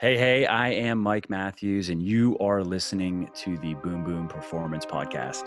Hey, hey, I am Mike Matthews, and you are listening to the Boom Boom Performance Podcast.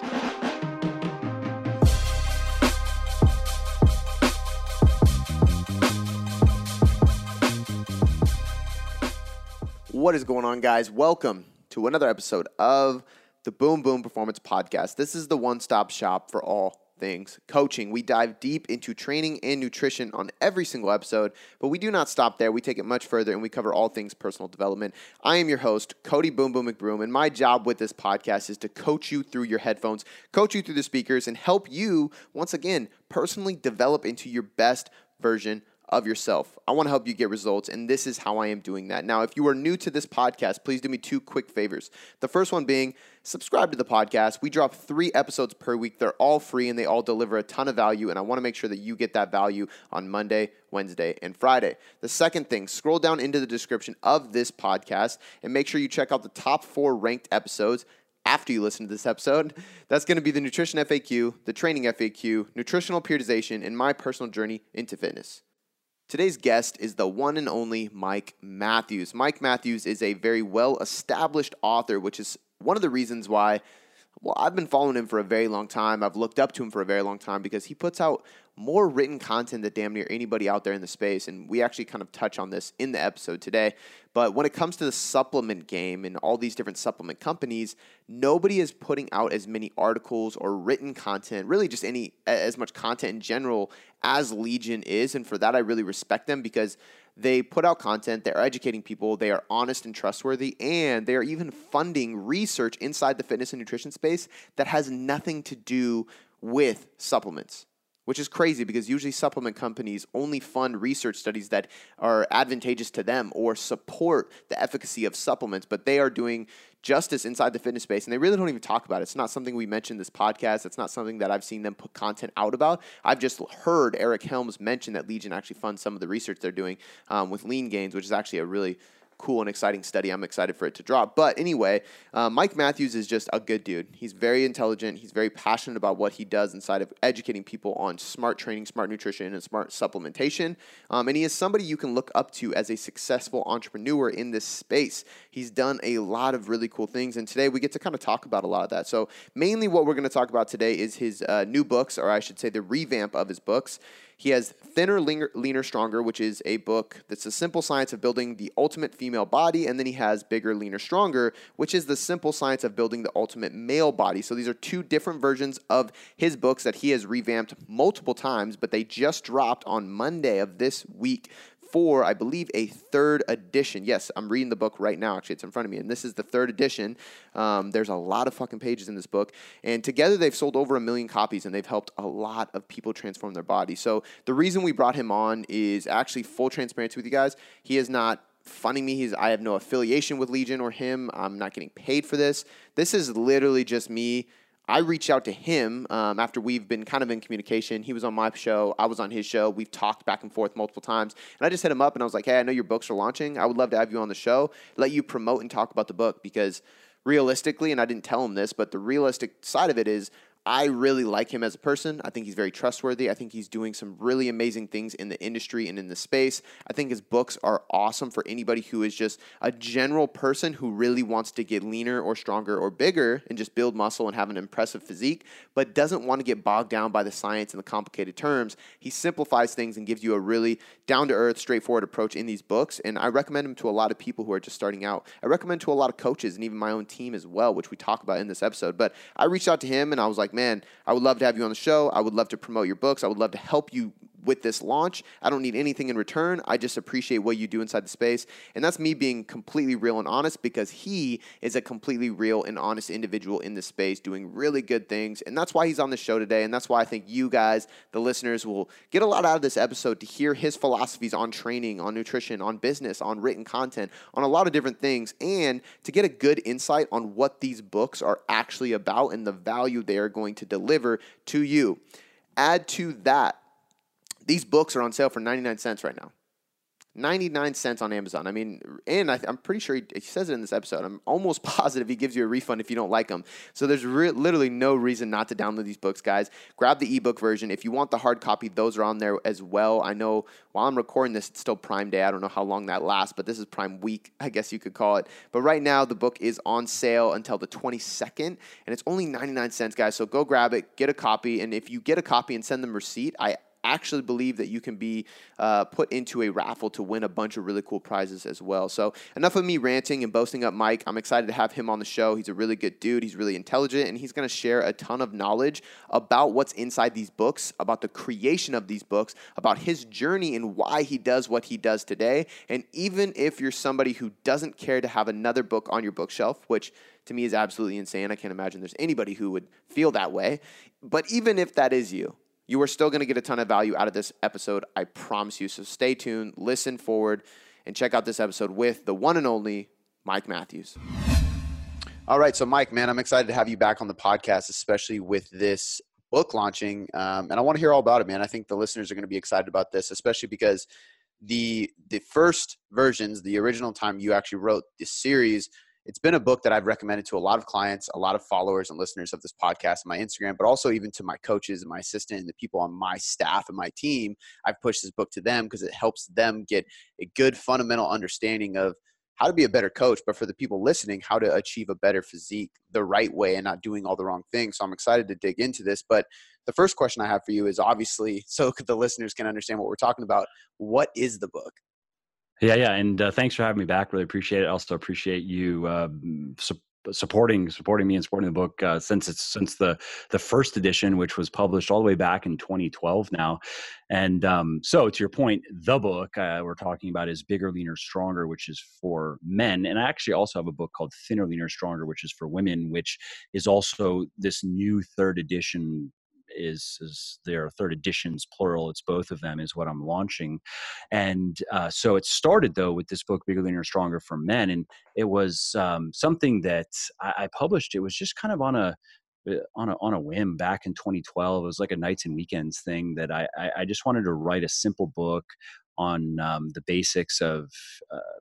What is going on, guys? Welcome to another episode of the Boom Boom Performance Podcast. This is the one stop shop for all things coaching. We dive deep into training and nutrition on every single episode, but we do not stop there. We take it much further and we cover all things personal development. I am your host, Cody Boom Boom McBroom, and my job with this podcast is to coach you through your headphones, coach you through the speakers, and help you, once again, personally develop into your best version of yourself. I want to help you get results, and this is how I am doing that. Now, if you are new to this podcast, please do me two quick favors. The first one being subscribe to the podcast. We drop three episodes per week. They're all free and they all deliver a ton of value, and I want to make sure that you get that value on Monday, Wednesday, and Friday. The second thing, scroll down into the description of this podcast and make sure you check out the top four ranked episodes after you listen to this episode. That's going to be the nutrition FAQ, the training FAQ, nutritional periodization, and my personal journey into fitness. Today's guest is the one and only Mike Matthews. Mike Matthews is a very well established author, which is one of the reasons why well, I've been following him for a very long time. I've looked up to him for a very long time because he puts out more written content than damn near anybody out there in the space. And we actually kind of touch on this in the episode today. But when it comes to the supplement game and all these different supplement companies, nobody is putting out as many articles or written content, really just any as much content in general as Legion is. And for that, I really respect them because they put out content, they're educating people, they are honest and trustworthy, and they are even funding research inside the fitness and nutrition space that has nothing to do with supplements which is crazy because usually supplement companies only fund research studies that are advantageous to them or support the efficacy of supplements, but they are doing justice inside the fitness space and they really don't even talk about it. It's not something we mentioned this podcast. It's not something that I've seen them put content out about. I've just heard Eric Helms mention that Legion actually funds some of the research they're doing um, with lean gains, which is actually a really cool and exciting study. I'm excited for it to drop. But anyway, uh, Mike Matthews is just a good dude. He's very intelligent. He's very passionate about what he does inside of educating people on smart training, smart nutrition, and smart supplementation. Um, and he is somebody you can look up to as a successful entrepreneur in this space. He's done a lot of really cool things. And today we get to kind of talk about a lot of that. So, mainly what we're going to talk about today is his uh, new books, or I should say the revamp of his books. He has Thinner, Leaner, Leaner, Stronger, which is a book that's the simple science of building the ultimate female body. And then he has Bigger, Leaner, Stronger, which is the simple science of building the ultimate male body. So these are two different versions of his books that he has revamped multiple times, but they just dropped on Monday of this week for, I believe, a third edition. Yes, I'm reading the book right now. Actually, it's in front of me, and this is the third edition. Um, there's a lot of fucking pages in this book, and together they've sold over a million copies, and they've helped a lot of people transform their body. So the reason we brought him on is actually full transparency with you guys. He is not funding me. He's I have no affiliation with Legion or him. I'm not getting paid for this. This is literally just me I reached out to him um, after we've been kind of in communication. He was on my show, I was on his show. We've talked back and forth multiple times. And I just hit him up and I was like, hey, I know your books are launching. I would love to have you on the show, let you promote and talk about the book because realistically, and I didn't tell him this, but the realistic side of it is I really like him as a person. I think he's very trustworthy. I think he's doing some really amazing things in the industry and in the space. I think his books are awesome for anybody who is just a general person who really wants to get leaner or stronger or bigger and just build muscle and have an impressive physique, but doesn't want to get bogged down by the science and the complicated terms. He simplifies things and gives you a really down to earth, straightforward approach in these books. And I recommend him to a lot of people who are just starting out. I recommend to a lot of coaches and even my own team as well, which we talk about in this episode. But I reached out to him and I was like, like, man, I would love to have you on the show. I would love to promote your books. I would love to help you with this launch. I don't need anything in return. I just appreciate what you do inside the space. And that's me being completely real and honest because he is a completely real and honest individual in this space doing really good things. And that's why he's on the show today. And that's why I think you guys, the listeners, will get a lot out of this episode to hear his philosophies on training, on nutrition, on business, on written content, on a lot of different things, and to get a good insight on what these books are actually about and the value they are going to deliver to you. Add to that these books are on sale for 99 cents right now. 99 cents on Amazon. I mean, and I, am pretty sure he, he, says it in this episode. I'm almost positive he gives you a refund if you don't like them. So there's re- literally no reason not to download these books, guys. Grab the ebook version. If you want the hard copy, those are on there as well. I know while I'm recording this, it's still Prime Day. I don't know how long that lasts, but this is Prime Week, I guess you could call it. But right now, the book is on sale until the 22nd, and it's only 99 cents, guys. So go grab it, get a copy, and if you get a copy and send them receipt, I actually believe that you can be uh, put into a raffle to win a bunch of really cool prizes as well. So, enough of me ranting and boasting up Mike. I'm excited to have him on the show. He's a really good dude, he's really intelligent, and he's going to share a ton of knowledge about what's inside these books, about the creation of these books, about his journey and why he does what he does today. And even if you're somebody who doesn't care to have another book on your bookshelf, which to me is absolutely insane. I can't imagine there's anybody who would feel that way. But even if that is you, you are still going to get a ton of value out of this episode. I promise you. So stay tuned, listen forward, and check out this episode with the one and only Mike Matthews. All right. So, Mike, man, I'm excited to have you back on the podcast, especially with this book launching. Um, and I want to hear all about it, man. I think the listeners are going to be excited about this, especially because the the first versions, the original time you actually wrote this series, it's been a book that I've recommended to a lot of clients, a lot of followers and listeners of this podcast and my Instagram, but also even to my coaches and my assistant and the people on my staff and my team. I've pushed this book to them because it helps them get a good fundamental understanding of how to be a better coach, but for the people listening, how to achieve a better physique the right way and not doing all the wrong things. So I'm excited to dig into this. But the first question I have for you is obviously so the listeners can understand what we're talking about. What is the book? Yeah, yeah, and uh, thanks for having me back. Really appreciate it. Also appreciate you uh, su- supporting supporting me and supporting the book uh, since it's since the the first edition, which was published all the way back in 2012 now. And um, so, to your point, the book uh, we're talking about is Bigger, Leaner, Stronger, which is for men. And I actually also have a book called Thinner, Leaner, Stronger, which is for women, which is also this new third edition is is their third editions plural it's both of them is what i'm launching. And uh, so it started though with this book bigger leaner stronger for men and it was um, something that I, I published it was just kind of on a uh, on a on a whim back in 2012 it was like a nights and weekends thing that i i, I just wanted to write a simple book on um, the basics of uh,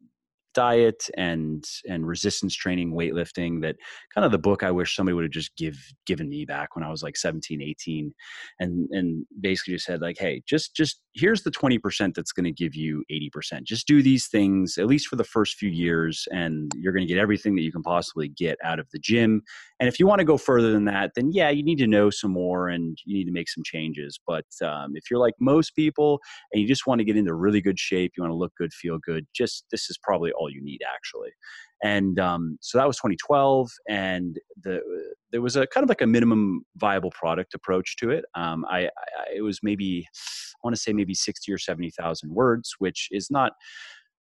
diet and and resistance training weightlifting that kind of the book i wish somebody would have just give given me back when i was like 17 18 and and basically just said like hey just just here's the 20% that's going to give you 80% just do these things at least for the first few years and you're going to get everything that you can possibly get out of the gym and if you want to go further than that then yeah you need to know some more and you need to make some changes. But um, if you're like most people and you just want to get into really good shape you want to look good feel good just this is probably all you need actually. And um, so that was 2012 and the there was a kind of like a minimum viable product approach to it. Um, I, I, it was maybe i want to say maybe 60 or 70000 words which is not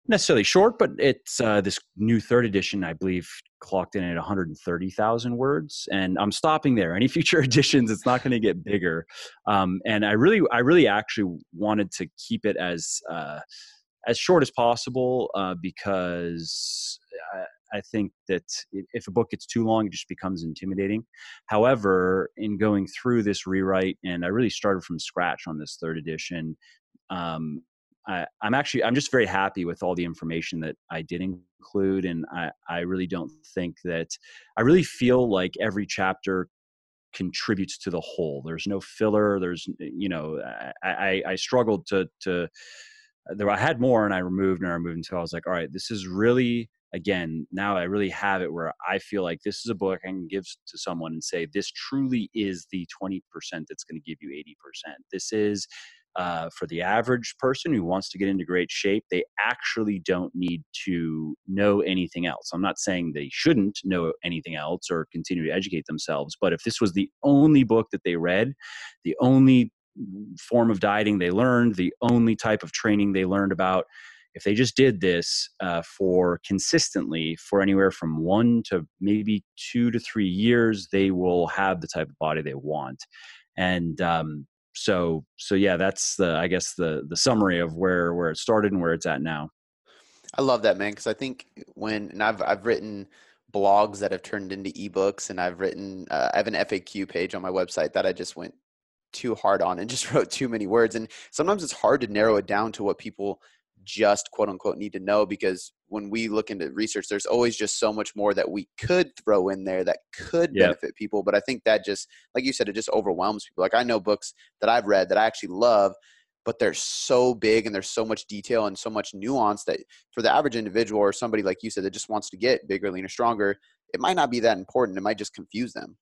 necessarily short but it's uh, this new third edition i believe clocked in at 130000 words and i'm stopping there any future editions it's not going to get bigger um, and i really i really actually wanted to keep it as uh, as short as possible uh, because I, I, think that if a book gets too long, it just becomes intimidating. However, in going through this rewrite, and I really started from scratch on this third edition, um, I, am actually I'm just very happy with all the information that I did include, and I, I really don't think that I really feel like every chapter contributes to the whole. There's no filler. There's you know I, I, I struggled to to there I had more and I removed and I removed until I was like, all right, this is really again now I really have it where I feel like this is a book I can give to someone and say this truly is the 20% that's going to give you 80%. This is uh, for the average person who wants to get into great shape, they actually don't need to know anything else. I'm not saying they shouldn't know anything else or continue to educate themselves, but if this was the only book that they read, the only form of dieting they learned, the only type of training they learned about. If they just did this uh, for consistently for anywhere from one to maybe two to three years, they will have the type of body they want. And um, so, so yeah, that's the I guess the the summary of where where it started and where it's at now. I love that man because I think when and I've I've written blogs that have turned into ebooks and I've written uh, I have an FAQ page on my website that I just went too hard on and just wrote too many words. And sometimes it's hard to narrow it down to what people just quote unquote need to know because when we look into research, there's always just so much more that we could throw in there that could benefit people. But I think that just, like you said, it just overwhelms people. Like I know books that I've read that I actually love, but they're so big and there's so much detail and so much nuance that for the average individual or somebody like you said that just wants to get bigger, leaner, stronger, it might not be that important. It might just confuse them.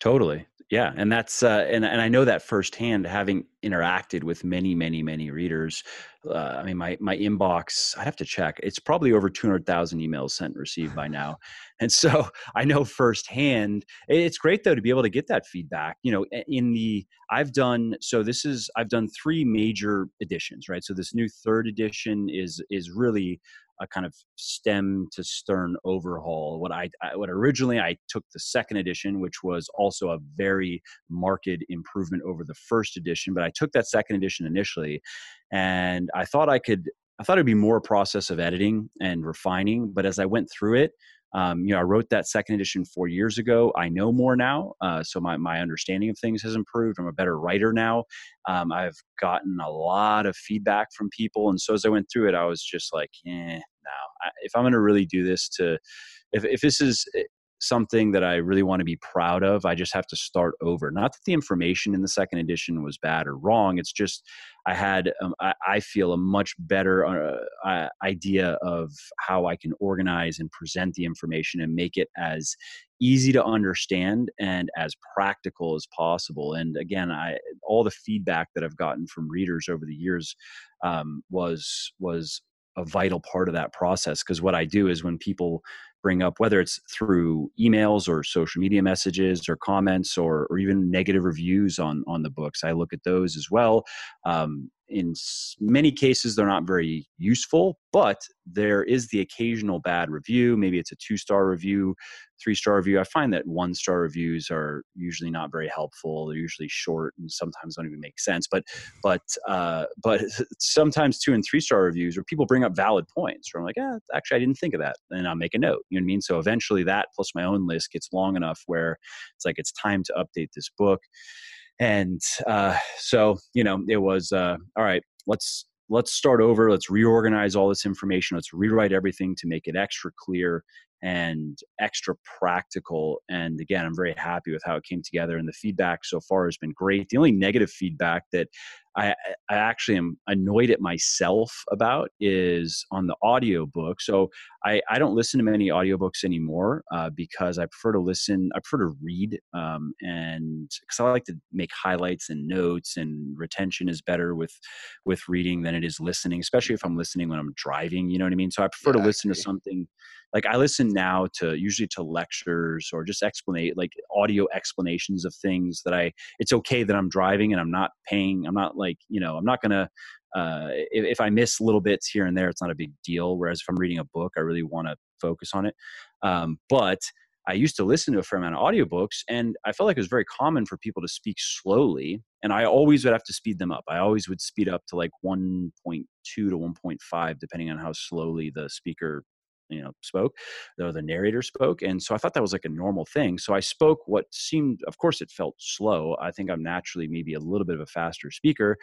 Totally. Yeah. And that's, uh, and, and I know that firsthand having interacted with many, many, many readers. Uh, I mean, my, my inbox, I have to check. It's probably over 200,000 emails sent and received by now. And so I know firsthand, it's great though to be able to get that feedback, you know, in the, I've done, so this is, I've done three major editions, right? So this new third edition is, is really a kind of stem to stern overhaul. What I, I, what originally I took the second edition, which was also a very marked improvement over the first edition, but I took that second edition initially, and I thought I could. I thought it'd be more a process of editing and refining, but as I went through it, um, you know, I wrote that second edition four years ago. I know more now, uh, so my my understanding of things has improved. I'm a better writer now. Um, I've gotten a lot of feedback from people, and so as I went through it, I was just like, eh, if i'm going to really do this to if, if this is eh, something that i really want to be proud of i just have to start over. Not that the information in the second edition was bad or wrong it's just i had um, I, I, feel a much better uh, idea of how i can organize and present the information and make it as easy to understand and as practical as possible. And again i all the feedback that i've gotten from readers over the years um, was was a vital part of that process because what I do is when people bring up whether it's through emails or social media messages or comments or, or even negative reviews on on the books i look at those as well. Um, in many cases they're not very useful but there is the occasional bad review. Maybe it's a two star review three star review. I find that one star reviews are usually not very helpful. They're usually short and sometimes don't even make sense. But but uh, but sometimes two and three star reviews where people bring up valid points where i'm like yeah actually i didn't think of that. And i'll make a note you know what i mean? So eventually that plus my own list gets long enough where it's like it's time to update this book and uh, so you know it was uh, all right let's let's start over. Let's reorganize all this information. Let's rewrite everything to make it extra clear and extra practical. And again, I'm very happy with how it came together, and the feedback so far has been great. The only negative feedback that I, I actually am annoyed at myself about is on the audio book. So I, I don't listen to many audiobooks anymore uh, because I prefer to listen, I prefer to read. Um, and because I like to make highlights and notes, and retention is better with with reading than it is listening, especially if I'm listening when I'm driving. You know what I mean? So I prefer yeah, to listen to something like I listen now to usually to lectures or just explanate like audio explanations of things that I it's okay that I'm driving and I'm not paying I'm not like you know I'm not gonna uh, if, if, I miss little bits here and there it's not a big deal whereas if I'm reading a book I really want to focus on it um, but I used to listen to a fair amount of audiobooks and I felt like it was very common for people to speak slowly and I always would have to speed them up. I always would speed up to like 1.2 to 1.5 depending on how slowly the speaker you know spoke though the narrator spoke and so i thought that was like a normal thing so i spoke what seemed of course it felt slow i think i'm naturally maybe a little bit of a faster speaker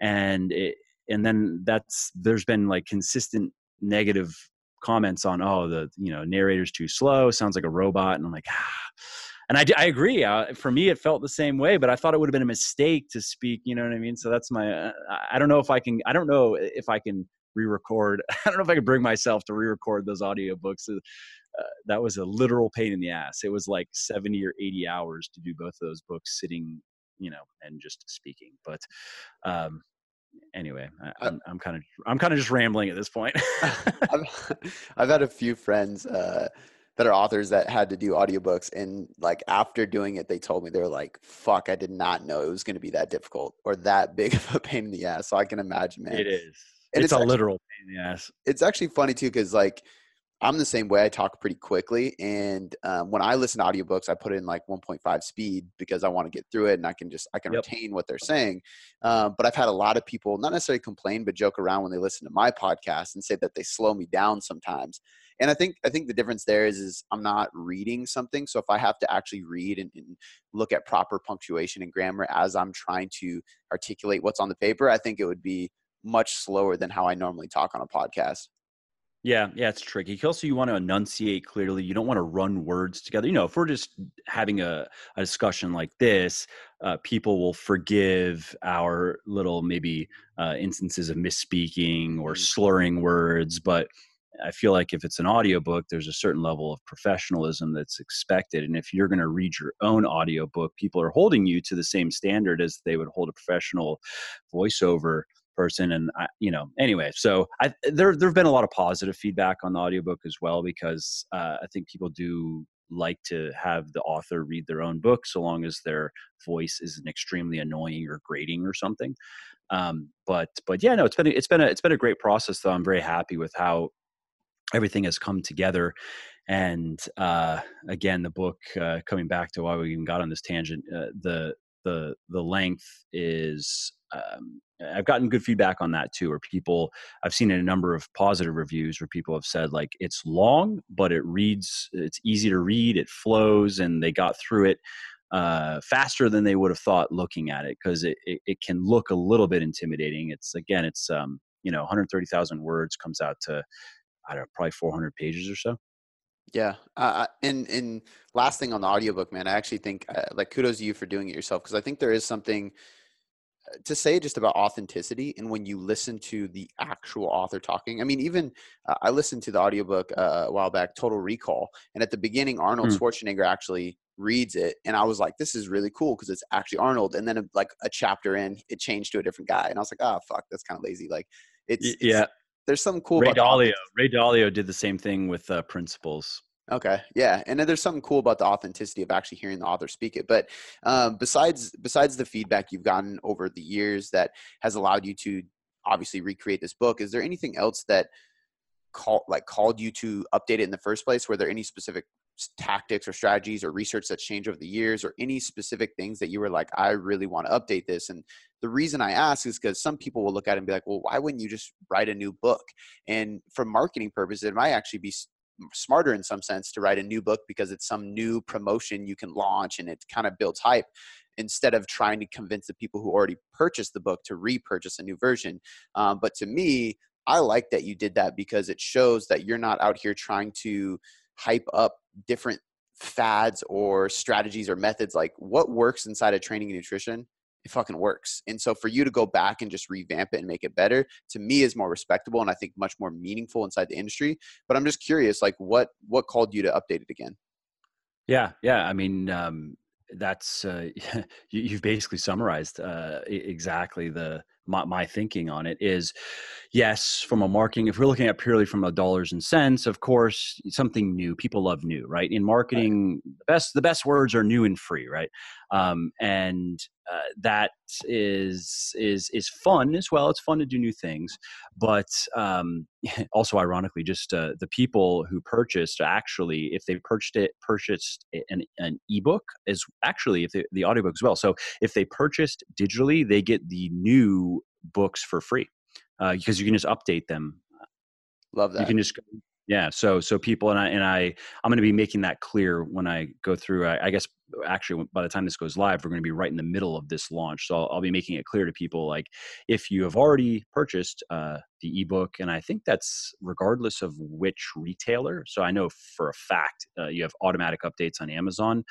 and it, and then that's there's been like consistent negative comments on oh the you know narrator's too slow sounds like a robot and i'm like ah and I, I agree. Uh, for me, it felt the same way, but I thought it would have been a mistake to speak. You know what I mean? So that's my. Uh, I don't know if I can. I don't know if I can re-record. I don't know if I could bring myself to re-record those audiobooks. Uh, that was a literal pain in the ass. It was like 70 or 80 hours to do both of those books sitting, you know, and just speaking. But um, anyway, I, am I'm kind of I'm kind of just rambling at this point. I've, I've had a few friends uh, that are authors that had to do audiobooks and like after doing it they told me they were like fuck i did not know it was going to be that difficult or that big of a pain in the ass so i can imagine man it is it's, it's a actually, literal pain in the ass. It's actually funny too because like I'm the same way. I talk pretty quickly, and um, when I listen to audiobooks, I put in like 1.5 speed because I want to get through it and I can just I can yep. retain what they're saying. Um, but I've had a lot of people not necessarily complain, but joke around when they listen to my podcast and say that they slow me down sometimes. And I think I think the difference there is is I'm not reading something, so if I have to actually read and, and look at proper punctuation and grammar as I'm trying to articulate what's on the paper, I think it would be much slower than how I normally talk on a podcast. Yeah, yeah, it's tricky. Also, you want to enunciate clearly. You don't want to run words together. You know, if we're just having a, a discussion like this, uh, people will forgive our little maybe uh, instances of misspeaking or mm-hmm. slurring words. But I feel like if it's an audiobook, there's a certain level of professionalism that's expected. And if you're going to read your own audiobook, people are holding you to the same standard as they would hold a professional voiceover person and I, you know anyway so I, there there have been a lot of positive feedback on the audiobook as well because uh, i think people do like to have the author read their own book so long as their voice isn't extremely annoying or grating or something. Um, but but yeah no it's been it's been a it's been a great process though. I'm very happy with how everything has come together and uh, again the book uh, coming back to why we even got on this tangent uh, the the the length is um, I've gotten good feedback on that too, where people I've seen a number of positive reviews where people have said like it's long, but it reads, it's easy to read, it flows, and they got through it uh, faster than they would have thought looking at it because it, it, it can look a little bit intimidating. It's again, it's um, you know 130,000 words comes out to I don't know probably 400 pages or so. Yeah. Uh, and and last thing on the audiobook, man, I actually think uh, like kudos to you for doing it yourself because I think there is something to say just about authenticity and when you listen to the actual author talking. I mean, even uh, I listened to the audiobook uh, a while back, Total Recall, and at the beginning, Arnold mm. Schwarzenegger actually reads it and i was like this is really cool because it's actually arnold and then a, like a chapter in it changed to a different guy and i was like oh fuck that's kind of lazy like it's, it's yeah there's some cool. Ray Dalio. Ray Dalio did the same thing with uh, Principles. Okay, yeah, and there's something cool about the authenticity of actually hearing the author speak it. But um, besides besides the feedback you've gotten over the years that has allowed you to obviously recreate this book, is there anything else that call like called you to update it in the first place? Were there any specific tactics or strategies or research that's changed over the years, or any specific things that you were like, I really want to update this? And the reason I ask is because some people will look at it and be like, well, why wouldn't you just write a new book? And for marketing purposes, it might actually be smarter in some sense to write a new book because it's some new promotion you can launch and it kind of builds hype instead of trying to convince the people who already purchased the book to repurchase a new version. Um, but to me, I like that you did that because it shows that you're not out here trying to hype up different fads or strategies or methods like what works inside of training and nutrition it fucking works. And so for you to go back and just revamp it and make it better, to me is more respectable and I think much more meaningful inside the industry. But I'm just curious, like what what called you to update it again? Yeah, yeah. I mean, um, that's uh, you, have basically summarized uh, exactly the my, my, thinking on it is yes from a marketing if we're looking at purely from a dollars and cents of course something new people love new right in marketing right. the best the best words are new and free right um, and uh, that is is is fun as well. It's fun to do new things, but um, also ironically, just uh, the people who purchased actually, if they purchased it, purchased an, an ebook is actually if they, the audiobook as well. So if they purchased digitally, they get the new books for free uh, because you can just update them. Love that. You can just yeah so so people and i and i i'm going to be making that clear when i go through I, I, guess actually by the time this goes live we're going to be right in the middle of this launch so I'll, I'll be making it clear to people like if you have already purchased uh, the ebook and i think that's regardless of which retailer so i know for a fact uh, you have automatic updates on amazon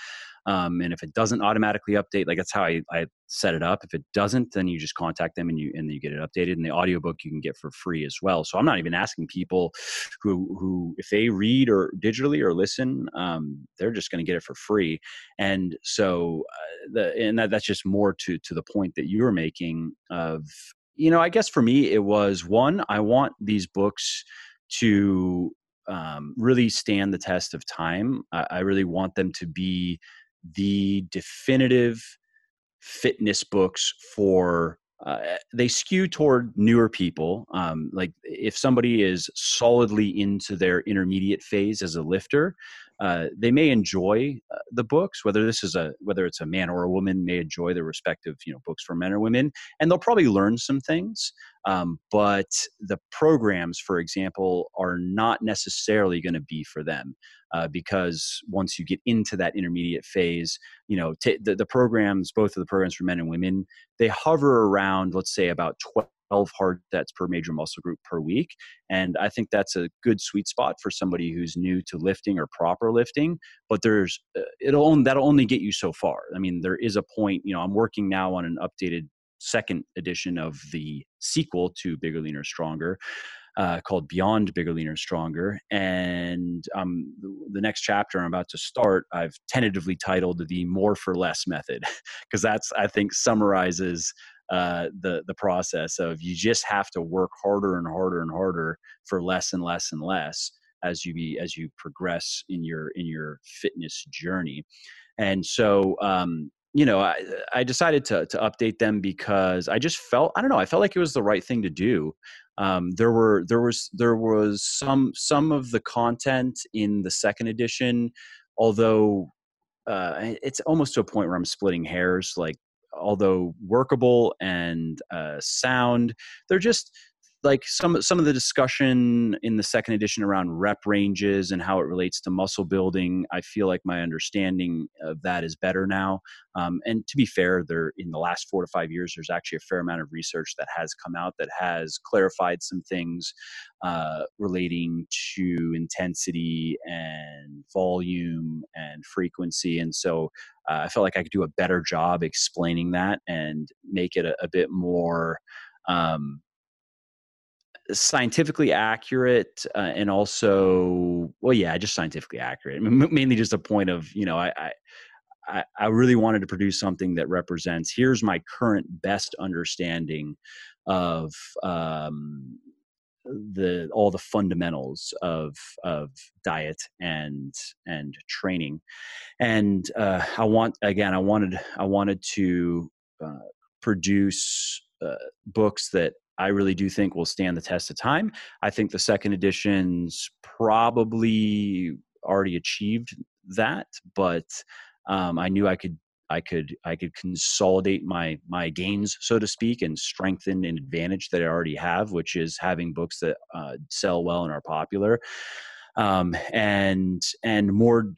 um, and if it doesn't automatically update like that's how I, I set it up. If it doesn't then you just contact them and you and you get it updated and the audiobook you can get for free as well. So i'm not even asking people who who if they read or digitally or listen um, they're just going to get it for free. And so uh, the and that, that's just more to to the point that you were making of you know i guess for me it was one i want these books to um, really stand the test of time. I, I really want them to be the definitive fitness books for uh, they skew toward newer people. Um, like if somebody is solidly into their intermediate phase as a lifter, uh, they may enjoy uh, the books. Whether this is a whether it's a man or a woman may enjoy their respective you know books for men or women, and they'll probably learn some things. Um, but the programs, for example, are not necessarily going to be for them uh, because once you get into that intermediate phase, you know, t- the, the programs, both of the programs for men and women, they hover around, let's say, about 12 12 hard sets per major muscle group per week. And I think that's a good sweet spot for somebody who's new to lifting or proper lifting. But there's, uh, it'll only, that'll only get you so far. I mean, there is a point, you know, I'm working now on an updated second edition of the sequel to Bigger, Leaner, Stronger uh, called Beyond Bigger, Leaner, Stronger. And um, the next chapter I'm about to start, I've tentatively titled the More for Less method, because that's, I think, summarizes uh, the the process of you just have to work harder and harder and harder for less and less and less as you be as you progress in your in your fitness journey and so um, you know, I, I decided to to update them because I just felt I don't know I felt like it was the right thing to do. Um, there were there was there was some some of the content in the second edition, although uh, it's almost to a point where I'm splitting hairs. Like although workable and uh, sound, they're just like some some of the discussion in the second edition around rep ranges and how it relates to muscle building i feel like my understanding of that is better now. Um, and to be fair there in the last four to five years there's actually a fair amount of research that has come out that has clarified some things uh, relating to intensity and volume and frequency. And so uh, i felt like i could do a better job explaining that and make it a, a bit more um, scientifically accurate uh, and also well yeah just scientifically accurate mainly just a point of you know I, I i really wanted to produce something that represents here's my current best understanding of um, the all the fundamentals of of diet and and training. And uh, i want again i wanted i wanted to uh, produce uh, books that I really do think will stand the test of time. I think the second edition's probably already achieved that, but um, I knew I could I could I could consolidate my my gains, so to speak, and strengthen an advantage that I already have, which is having books that uh, sell well and are popular, um, and and more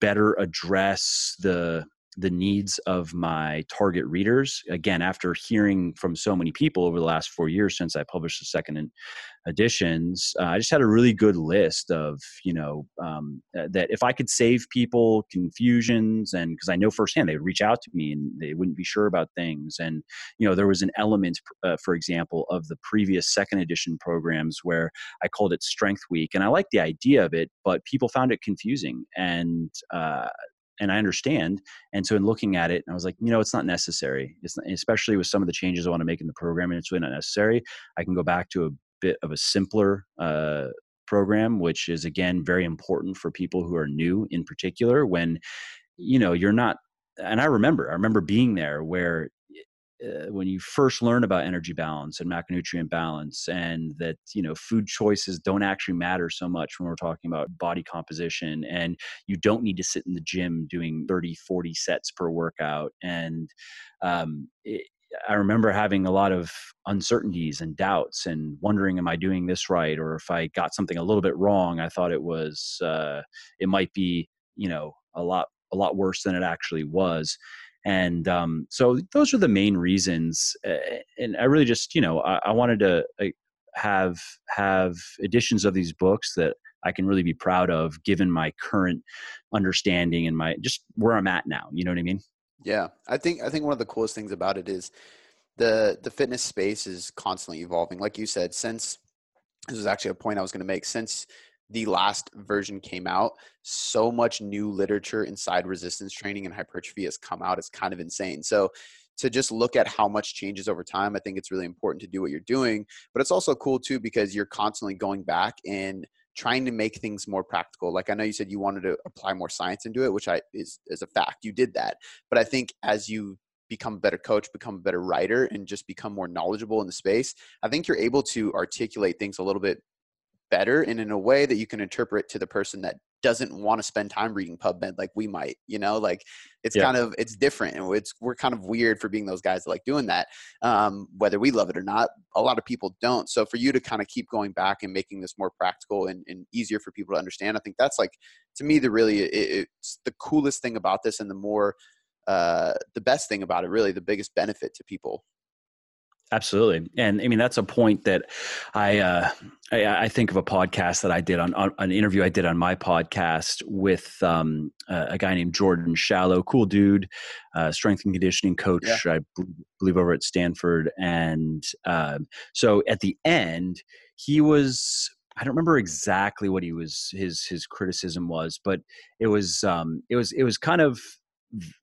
better address the the needs of my target readers. Again, after hearing from so many people over the last four years since I published the second editions, uh, I just had a really good list of, you know, um, uh, that if I could save people confusions and because I know firsthand they would reach out to me and they wouldn't be sure about things. And, you know, there was an element, uh, for example, of the previous second edition programs where I called it Strength Week. And I liked the idea of it, but people found it confusing. And, uh, and I understand. And so in looking at it, I was like, you know, it's not necessary. It's not, especially with some of the changes I want to make in the program, and it's really not necessary. I can go back to a bit of a simpler uh, program, which is again very important for people who are new, in particular, when you know you're not. And I remember, I remember being there where uh, when you first learn about energy balance and macronutrient balance and that you know food choices don't actually matter so much when we're talking about body composition and you don't need to sit in the gym doing 30 40 sets per workout and um, it, I remember having a lot of uncertainties and doubts and wondering, am I doing this right? Or if I got something a little bit wrong, I thought it was, uh, it might be, you know, a lot, a lot worse than it actually was and um, so those are the main reasons uh, and i really just you know i, I wanted to uh, have have editions of these books that i can really be proud of given my current understanding and my just where i'm at now you know what i mean? Yeah i think i think one of the coolest things about it is the the fitness space is constantly evolving. Like you said since this was actually a point i was going to make since the last version came out, so much new literature inside resistance training and hypertrophy has come out. It's kind of insane. So to just look at how much changes over time, I think it's really important to do what you're doing. But it's also cool too because you're constantly going back and trying to make things more practical. Like I know you said you wanted to apply more science into it, which I is is a fact. You did that. But I think as you become a better coach, become a better writer, and just become more knowledgeable in the space, I think you're able to articulate things a little bit better and in a way that you can interpret to the person that doesn't want to spend time reading PubMed like we might, you know, like it's yeah. kind of it's different and it's we're kind of weird for being those guys that like doing that, um, whether we love it or not. A lot of people don't. So for you to kind of keep going back and making this more practical and, and easier for people to understand, I think that's like to me the really it, it's the coolest thing about this and the more uh, the best thing about it, really the biggest benefit to people Absolutely, and I mean that's a point that I uh, I, I, think of a podcast that I did on, on, an interview I did on my podcast with um, a guy named Jordan Shallow, cool dude, uh, strength and conditioning coach, yeah. I b- believe over at Stanford, and uh, so at the end he was I don't remember exactly what he was his his criticism was, but it was um, it was it was kind of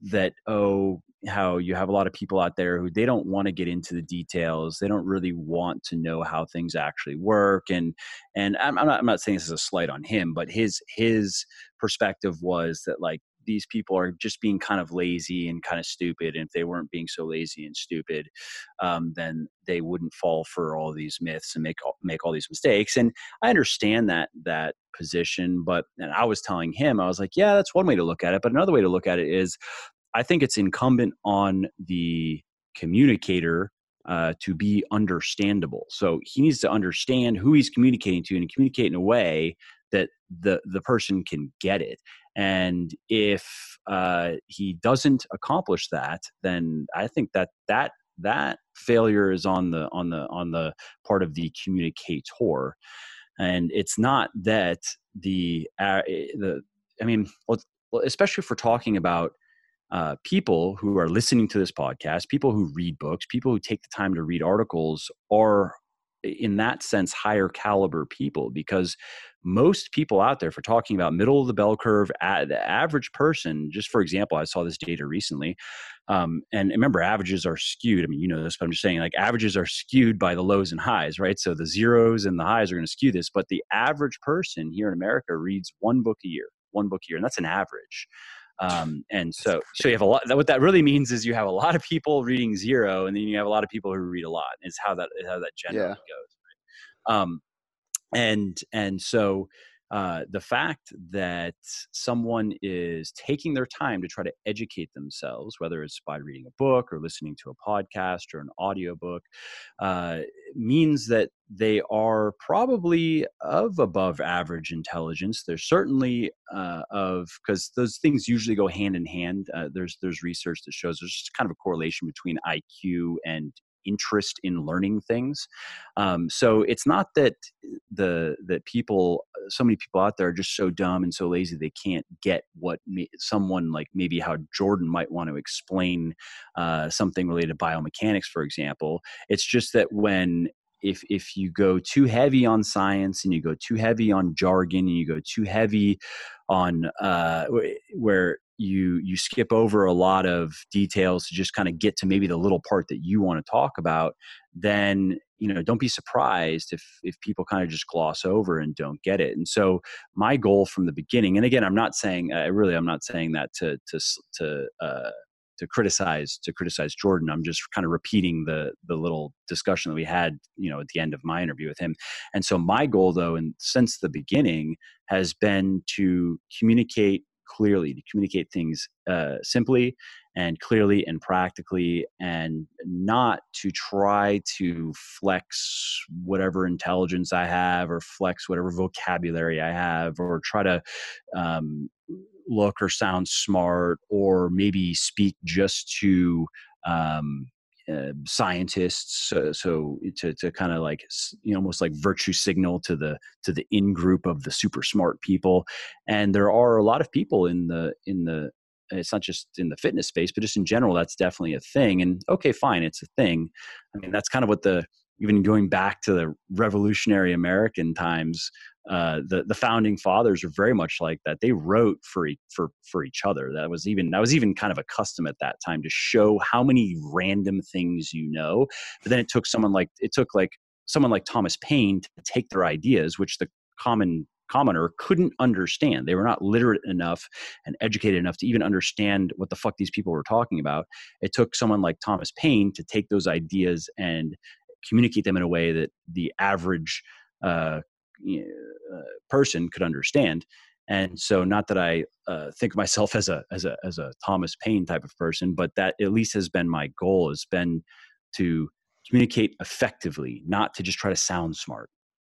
that oh how you have a lot of people out there who they don't want to get into the details they don't really want to know how things actually work and and I'm, I'm, not, I'm not saying this is a slight on him but his his perspective was that like these people are just being kind of lazy and kind of stupid. And if they weren't being so lazy and stupid, um, then they wouldn't fall for all these myths and make all, make all these mistakes. And I understand that that position, but and I was telling him, I was like, yeah, that's one way to look at it. But another way to look at it is, I think it's incumbent on the communicator uh, to be understandable. So he needs to understand who he's communicating to and communicate in a way that the the person can get it. And if uh, he doesn't accomplish that, then I think that that that failure is on the on the on the part of the communicator. And it's not that the uh, the I mean, especially if we're talking about uh, people who are listening to this podcast, people who read books, people who take the time to read articles, are in that sense higher caliber people because most people out there for talking about middle of the bell curve the average person just for example i saw this data recently um, and remember averages are skewed i mean you know this but i'm just saying like averages are skewed by the lows and highs right so the zeros and the highs are going to skew this but the average person here in america reads one book a year one book a year and that's an average um, and so, so you have a lot. What that really means is you have a lot of people reading zero, and then you have a lot of people who read a lot. Is how that how that generally yeah. goes. Right? Um, and and so uh, the fact that someone is taking their time to try to educate themselves, whether it's by reading a book or listening to a podcast or an audiobook, uh, means that they are probably of above average intelligence. They're certainly uh, of because those things usually go hand in hand. Uh, there's there's research that shows there's kind of a correlation between IQ and interest in learning things. Um, so it's not that the that people, so many people out there are just so dumb and so lazy they can't get what may, someone like maybe how Jordan might want to explain uh, something related to biomechanics, for example. It's just that when if if you go too heavy on science and you go too heavy on jargon and you go too heavy on uh, where you you skip over a lot of details to just kind of get to maybe the little part that you want to talk about then you know don't be surprised if if people kind of just gloss over and don't get it. And so my goal from the beginning and again i'm not saying uh, really i'm not saying that to to to uh, to criticize to criticize Jordan. I'm just kind of repeating the the little discussion that we had, you know, at the end of my interview with him. And so my goal though and since the beginning has been to communicate clearly, to communicate things uh, simply and clearly and practically, and not to try to flex whatever intelligence I have or flex whatever vocabulary I have or try to um, look or sound smart or maybe speak just to um, uh, scientists so, so to, to kind of like you know almost like virtue signal to the to the in group of the super smart people. And there are a lot of people in the in the it's not just in the fitness space but just in general that's definitely a thing. And okay fine it's a thing. I mean that's kind of what the even going back to the revolutionary american times uh, the the founding fathers are very much like that. They wrote for for for each other. That was even that was even kind of a custom at that time to show how many random things you know. But then it took someone like it took like someone like Thomas Paine to take their ideas, which the common commoner couldn't understand. They were not literate enough and educated enough to even understand what the fuck these people were talking about. It took someone like Thomas Paine to take those ideas and communicate them in a way that the average uh, uh, person could understand. And so, not that I uh, think of myself as a as a as a Thomas Paine type of person, but that at least has been my goal has been to communicate effectively, not to just try to sound smart.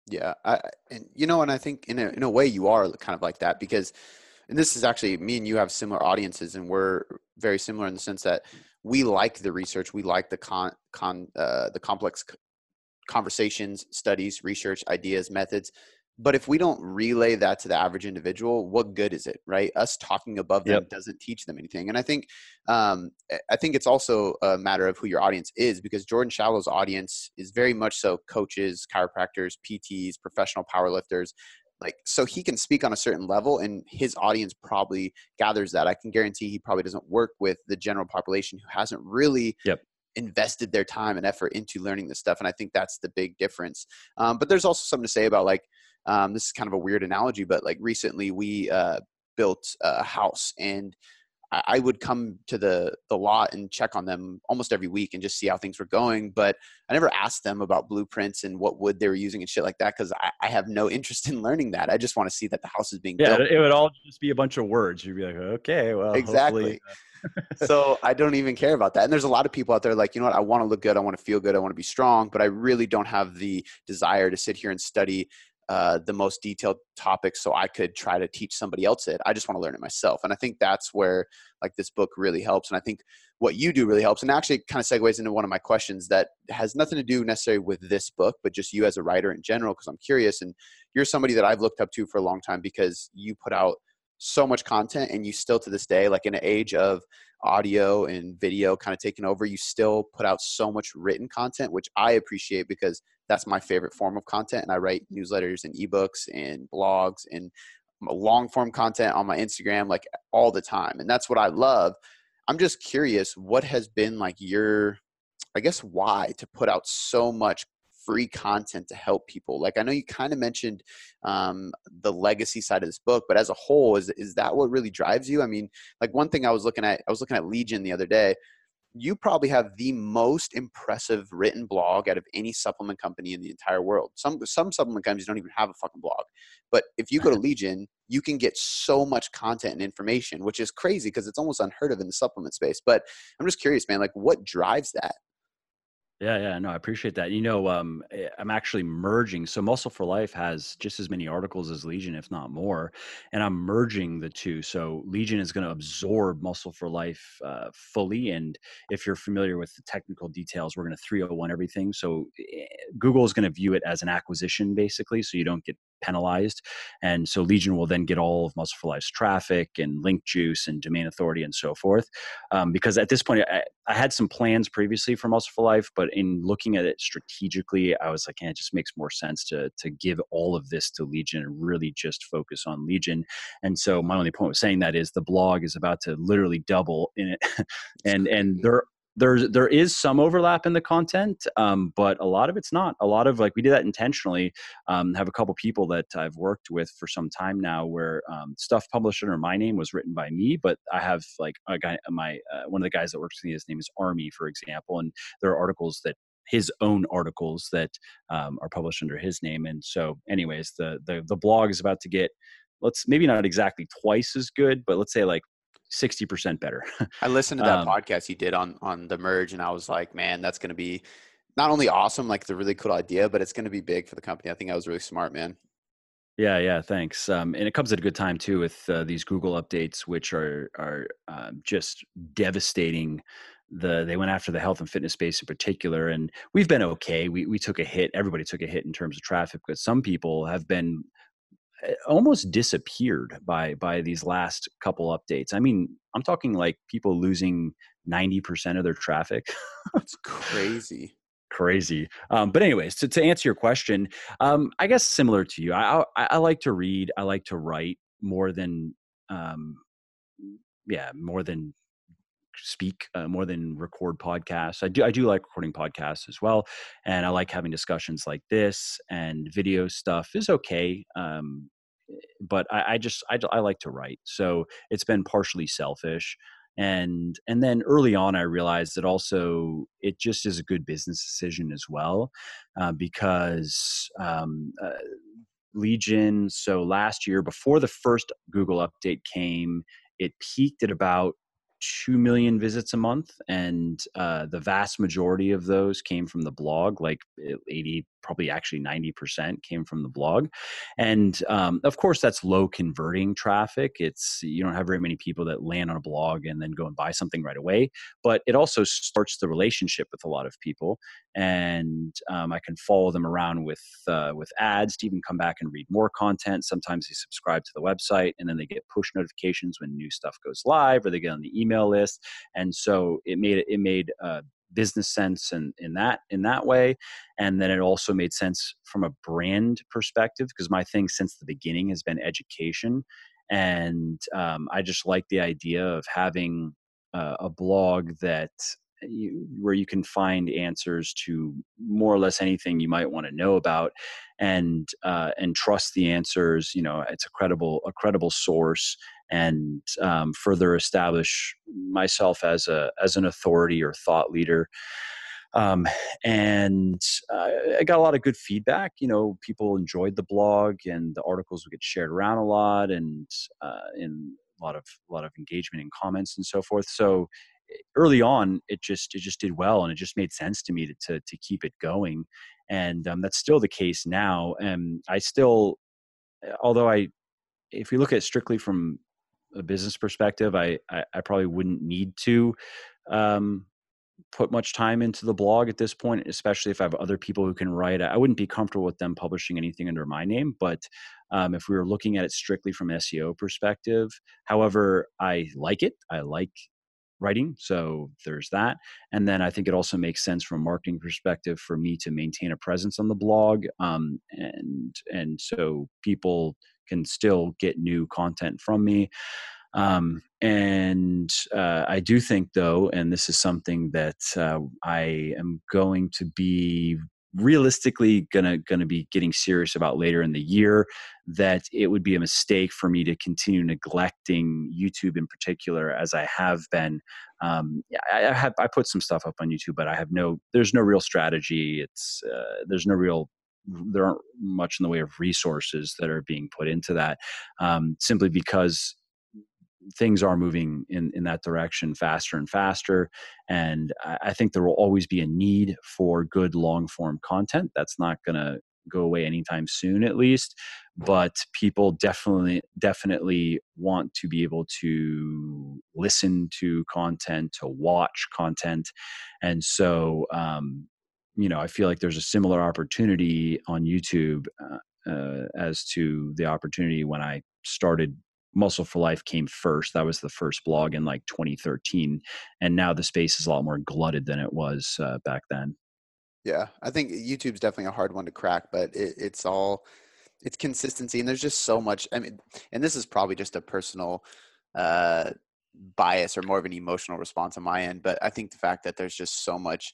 Yeah, I, and you know, and I think in a in a way you are kind of like that because, and this is actually me and you have similar audiences, and we're very similar in the sense that we like the research, we like the con, con uh, the complex conversations, studies, research, ideas, methods. But if we don't relay that to the average individual, what good is it, right? Us talking above them yep. doesn't teach them anything. And I think, um, I think it's also a matter of who your audience is, because Jordan Shallow's audience is very much so coaches, chiropractors, PTs, professional powerlifters. Like, so he can speak on a certain level, and his audience probably gathers that. I can guarantee he probably doesn't work with the general population who hasn't really yep invested their time and effort into learning this stuff and i think that's the big difference um, but there's also something to say about like um, this is kind of a weird analogy, but like recently we uh, built a house and I would come to the the lot and check on them almost every week and just see how things were going. But I never asked them about blueprints and what wood they were using and shit like that because I, I, have no interest in learning that. I just want to see that the house is being yeah, built. it would all just be a bunch of words. You'd be like, okay, well, exactly. so I don't even care about that. And there's a lot of people out there like, you know what, I want to look good, I want to feel good, I want to be strong, but I really don't have the desire to sit here and study uh, the most detailed topics so I could try to teach somebody else it. I just want to learn it myself. And I think that's where like this book really helps. And I think what you do really helps and actually kind of segues into one of my questions that has nothing to do necessarily with this book, but just you as a writer in general, because I'm curious. And you're somebody that I've looked up to for a long time because you put out so much content and you still to this day, like in an age of audio and video kind of taking over, you still put out so much written content, which I appreciate because that's my favorite form of content. And I write newsletters and ebooks and blogs and long form content on my Instagram like all the time. And that's what I love. I'm just curious, what has been like your, I guess, why to put out so much free content to help people? Like I know you kind of mentioned um, the legacy side of this book, but as a whole, is is that what really drives you? I mean, like one thing I was looking at, I was looking at Legion the other day you probably have the most impressive written blog out of any supplement company in the entire world. Some some supplement companies don't even have a fucking blog. But if you go to Legion, you can get so much content and information, which is crazy because it's almost unheard of in the supplement space. But I'm just curious, man, like what drives that? Yeah, yeah, no, I appreciate that. You know, um, eh, I'm actually merging. So, Muscle for Life has just as many articles as Legion, if not more, and I'm merging the two. So, Legion is going to absorb Muscle for Life uh, fully. And if you're familiar with the technical details, we're going to 301 everything. So, eh, Google is going to view it as an acquisition, basically, so you don't get penalized. And so Legion will then get all of Muscle for Life's traffic and link juice and domain authority and so forth. Um, because at this point, I, I, had some plans previously for Muscle for Life, but in looking at it strategically, I was like, yeah, it just makes more sense to to give all of this to Legion and really just focus on Legion. And so my only point with saying that is the blog is about to literally double in it, and and there there's there is some overlap in the content um, but a lot of it's not. A lot of like we did that intentionally um, have a couple people that i've worked with for some time now where um, stuff published under my name was written by me but i have like a guy my uh, one of the guys that works with me his name is Armi for example and there are articles that his own articles that um, are published under his name and so anyways the, the the blog is about to get let's maybe not exactly twice as good but let's say like 60% better. I listened to that um, podcast you did on on the merge and I was like, man, that's going to be not only awesome, like the really cool idea, but it's going to be big for the company. I think I was really smart, man. Yeah, yeah, thanks. Um, and it comes at a good time too with uh, these Google updates, which are are um, just devastating. The they went after the health and fitness space in particular, and we've been okay. We we took a hit. Everybody took a hit in terms of traffic, but some people have been almost disappeared by by these last couple updates. I mean, I'm talking like people losing 90% of their traffic. That's crazy. crazy. Um, but anyways, to, to answer your question, um, I guess similar to you, I, I, I like to read, I like to write more than, um, yeah, more than speak uh, more than record podcasts. I do I do like recording podcasts as well, and I like having discussions like this. And video stuff is okay, um, but I, I just I, I like to write, so it's been partially selfish. And and then early on, I realized that also it just is a good business decision as well, uh, because. Um, uh, Legion. So last year, before the first Google update came, it peaked at about 2 million visits a month and uh, the vast majority of those came from the blog like 80 probably actually 90% came from the blog. And um, of course that's low converting traffic. It's you don't have very many people that land on a blog and then go and buy something right away but it also starts the relationship with a lot of people. And um, i can follow them around with uh, with ads to even come back and read more content. Sometimes they subscribe to the website and then they get push notifications when new stuff goes live or they get on the email list and so it made it made uh, business sense and in that in that way and then it also made sense from a brand perspective because my thing since the beginning has been education and um, i just like the idea of having uh, a blog that you, where you can find answers to more or less anything you might want to know about and uh, and trust the answers you know it's a credible a credible source and um, further establish myself as a as an authority or thought leader. Um, and uh, I got a lot of good feedback. You know, people enjoyed the blog, and the articles would get shared around a lot, and uh, in a lot of a lot of engagement and comments and so forth. So eh, early on, it just it just did well, and it just made sense to me to to, to keep it going, and um, that's still the case now. And I still, although I, if you look at strictly from a business perspective, I, I, I probably wouldn't need to um, put much time into the blog at this point, especially if I have other people who can write. I wouldn't be comfortable with them publishing anything under my name, but um, if we were looking at it strictly from SEO perspective, however, I like it. I like writing so there's that and then i think it also makes sense from a marketing perspective for me to maintain a presence on the blog um, and and so people can still get new content from me. Um, and uh, I do think, though, and this is something that uh, I am going to be realistically gonna gonna be getting serious about later in the year that it would be a mistake for me to continue neglecting YouTube in particular as I have been. Um, I, I have I put some stuff up on YouTube, but I have no there's no real strategy. It's uh, there's no real there aren't much in the way of resources that are being put into that um, simply because things are moving in, in that direction faster and faster. And I, think there will always be a need for good long form content. That's not going to go away anytime soon, at least. But people definitely, definitely want to be able to listen to content, to watch content. And so, um, you know, I feel like there's a similar opportunity on YouTube uh, uh, as to the opportunity when I started. Muscle for Life came first. That was the first blog in like 2013, and now the space is a lot more glutted than it was uh, back then. Yeah, I think YouTube's definitely a hard one to crack, but it, it's all it's consistency, and there's just so much. I mean, and this is probably just a personal uh, bias or more of an emotional response on my end, but I think the fact that there's just so much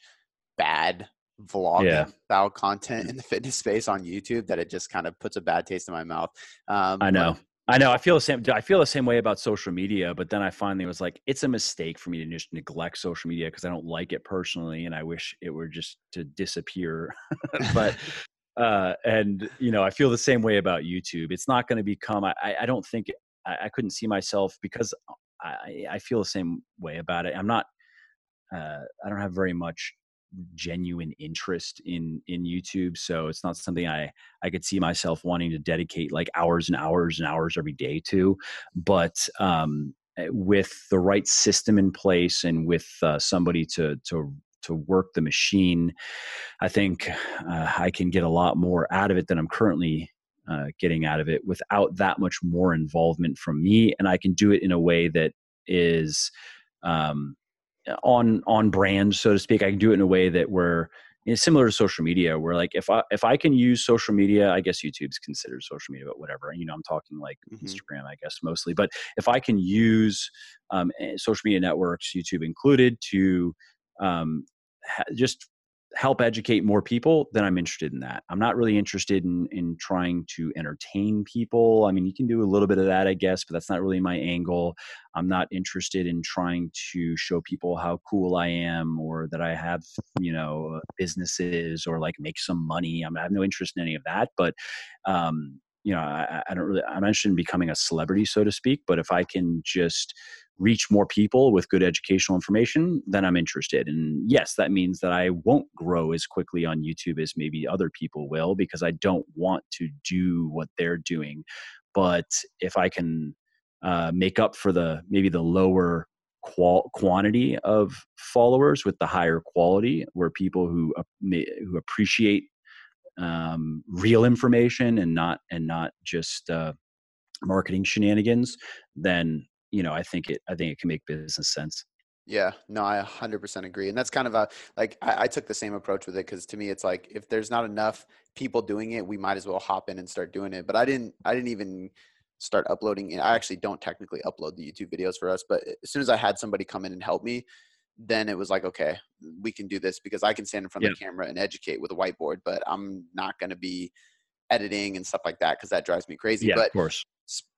bad vlogging yeah. style content in the fitness space on YouTube that it just kind of puts a bad taste in my mouth. Um, I know. But, I know. I feel the same. I feel the same way about social media, but then I finally was like, it's a mistake for me to just neglect social media because I don't like it personally, and I wish it were just to disappear. but uh, and you know, I feel the same way about YouTube. It's not going to become. I, I don't think I, I couldn't see myself because I, I feel the same way about it. I'm not. Uh, I don't have very much genuine interest in in YouTube. So it's not something I I could see myself wanting to dedicate like hours and hours and hours every day to. But um, eh, with the right system in place and with uh, somebody to to to work the machine, I think uh, I can get a lot more out of it than I'm currently uh, getting out of it without that much more involvement from me, and I can do it in a way that is um, on on brand so to speak i can do it in a way that we're similar to social media where like if i if i can use social media i guess youtube's considered social media but whatever you know i'm talking like mm-hmm. instagram i guess mostly but if i can use um, eh, social media networks youtube included to um, ha- just help educate more people, then I'm interested in that. I'm not really interested in in trying to entertain people. I mean, you can do a little bit of that, I guess, but that's not really my angle. I'm not interested in trying to show people how cool I am or that I have, you know, businesses or like make some money. I, mean, I have no interest in any of that. But um, you know, I, I don't really. I'm interested in becoming a celebrity, so to speak. But if I can just reach more people with good educational information, then I'm interested. And yes, that means that I won't grow as quickly on YouTube as maybe other people will because I don't want to do what they're doing. But if I can uh, make up for the maybe the lower qual- quantity of followers with the higher quality, where people who uh, may, who appreciate um, real information and not and not just uh, marketing shenanigans, then you know I think it I think it can make business sense. Yeah, no, I 100% agree. And that's kind of a like I, I took the same approach with it because to me it's like if there's not enough people doing it, we might as well hop in and start doing it. But I didn't I didn't even start uploading. I actually don't technically upload the YouTube videos for us, but as soon as I had somebody come in and help me, then it was like, okay, we can do this because I can stand in front yeah. of the camera and educate with a whiteboard, but I'm not going to be editing and stuff like that because that drives me crazy. Yeah, but of course.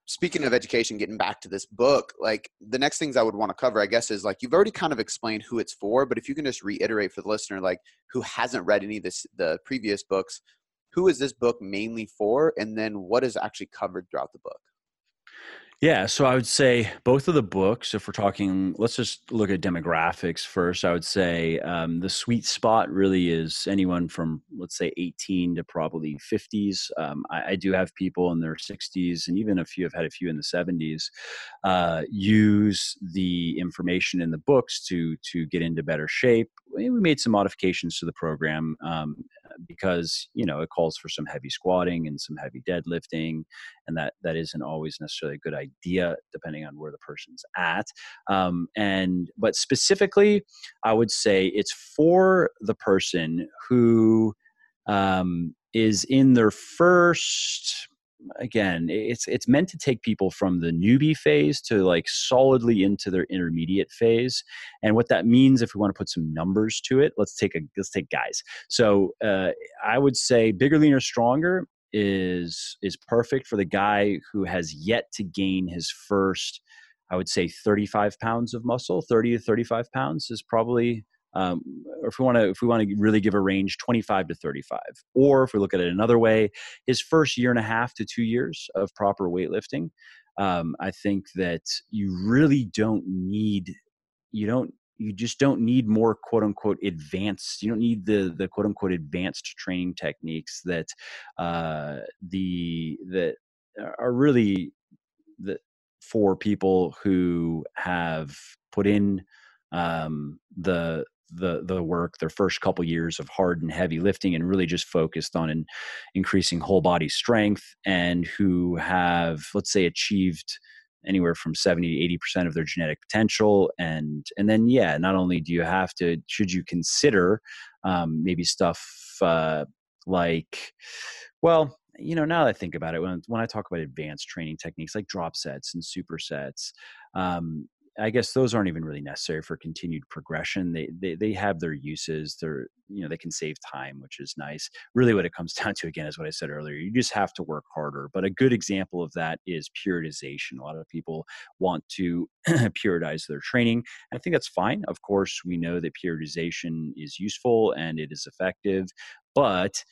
Speaking of education, getting back to this book, like the next things I would want to cover, I guess, is like you've already kind of explained who it's for, but if you can just reiterate for the listener, like who hasn't read any of this, the previous books, who is this book mainly for, and then what is actually covered throughout the book? Yeah, so I would say both of the books, if we're talking, let's just look at demographics first. I would say um, the sweet spot really is anyone from, let's say, 18 to probably 50s. Um, I, I, do have people in their 60s, and even a few have had a few in the 70s, uh, use the information in the books to to get into better shape. We made some modifications to the program um, because you know it calls for some heavy squatting and some heavy deadlifting, and that that isn't always necessarily a good idea depending on where the person's at. Um, and but specifically, I would say it's for the person who um, is in their first again it's it's meant to take people from the newbie phase to like solidly into their intermediate phase and what that means if we want to put some numbers to it let's take a let's take guys. So uh, i would say bigger leaner stronger is is perfect for the guy who has yet to gain his first i would say 35 pounds of muscle. 30 to 35 pounds is probably um, or if we want to if we want to really give a range 25 to 35 or if we look at it another way his first year and a half to two years of proper weightlifting um, i think that you really don't need you don't you just don't need more quote unquote advanced you don't need the the quote unquote advanced training techniques that uh the that are really the for people who have put in um the the the work their first couple years of hard and heavy lifting and really just focused on in, increasing whole body strength and who have let's say achieved anywhere from 70 to 80% of their genetic potential and and then yeah not only do you have to should you consider um, maybe stuff uh, like well you know now that i think about it when, when i talk about advanced training techniques like drop sets and supersets um, I guess those aren't even really necessary for continued progression. They, they they have their uses. They're you know they can save time, which is nice. Really, what it comes down to again is what I said earlier. You just have to work harder. But a good example of that is periodization. A lot of people want to periodize their training. I think that's fine. Of course, we know that periodization is useful and it is effective, but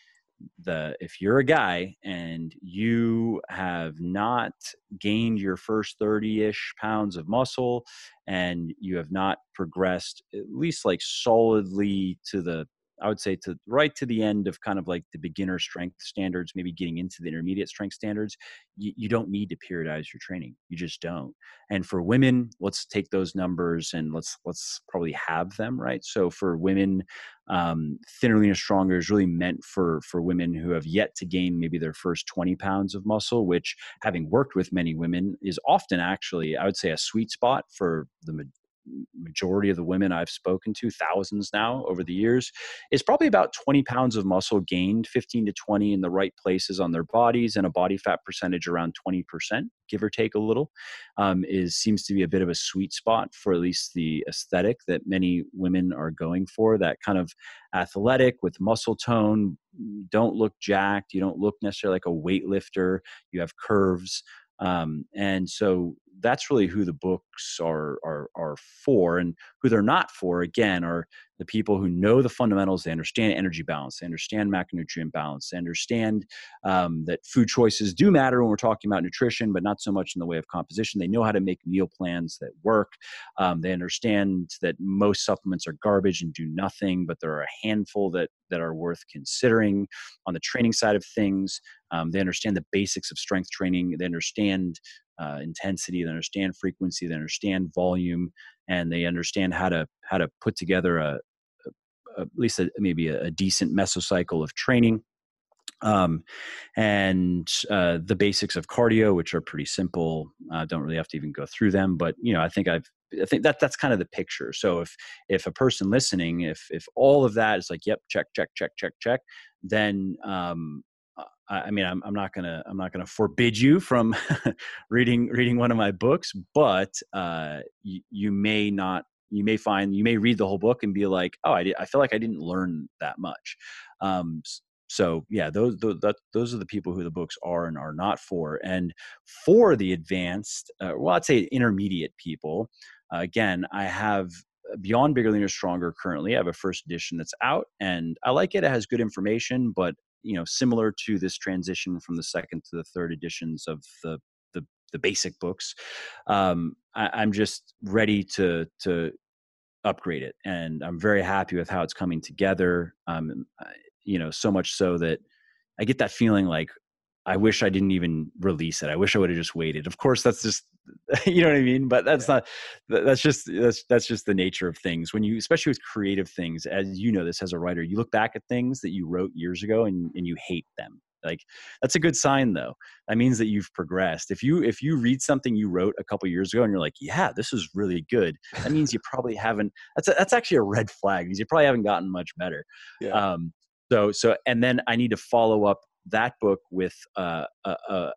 the if you're a guy and you have not gained your first 30ish pounds of muscle and you have not progressed at least like solidly to the I would say to right to the end of kind of like the beginner strength standards, maybe getting into the intermediate strength standards, you, you don't need to periodize your training. You just don't. And for women, let's take those numbers and let's let's probably have them right. So for women, um, thinner, leaner, stronger is really meant for for women who have yet to gain maybe their first 20 pounds of muscle, which having worked with many women is often actually I would say a sweet spot for the majority of the women I've spoken to, thousands now over the years, is probably about 20 pounds of muscle gained, 15 to 20 in the right places on their bodies, and a body fat percentage around 20%, give or take a little, um, is seems to be a bit of a sweet spot for at least the aesthetic that many women are going for. That kind of athletic with muscle tone, don't look jacked, you don't look necessarily like a weightlifter, you have curves. Um, and so that's really who the books are are are for and who they're not for again are the people who know the fundamentals. They understand energy balance. They understand macronutrient balance. They understand um, that food choices do matter when we're talking about nutrition, but not so much in the way of composition. They know how to make meal plans that work. Um, they understand that most supplements are garbage and do nothing, but there are a handful that that are worth considering. On the training side of things, um, they understand the basics of strength training. They understand uh, intensity. They understand frequency. They understand volume, and they understand how to how to put together a, at least a, maybe a, a, decent mesocycle of training. Um, and uh, the basics of cardio, which are pretty simple. Uh, don't really have to even go through them, but you know, I think I've I think that that's kind of the picture. So if if a person listening, if if all of that is like, yep, check, check, check, check, check, then um, I mean, I'm, I'm not gonna I'm not gonna forbid you from reading reading one of my books, but uh, you may not you may find you may read the whole book and be like, oh, I, did, I feel like I didn't learn that much. Um, so yeah, those those, those are the people who the books are and are not for. And for the advanced, uh, well, I'd say intermediate people, uh, again, I have Beyond Bigger, Leaner, Stronger currently. I have a first edition that's out, and I like it. It has good information, but you know similar to this transition from the second to the third editions of the the, the basic books um, I, am just ready to to upgrade it and i'm very happy with how it's coming together um, you know so much so that i get that feeling like I wish I didn't even release it. I wish I would have just waited. Of course, that's just you know what I mean. But that's not. That's just that's that's just the nature of things. When you, especially with creative things, as you know, this as a writer, you look back at things that you wrote years ago and and you hate them. Like that's a good sign, though. That means that you've progressed. If you if you read something you wrote a couple years ago and you're like, yeah, this is really good, that means you probably haven't. That's a, that's actually a red flag because you probably haven't gotten much better. Yeah. Um, so so and then I need to follow up that book with uh, a, a,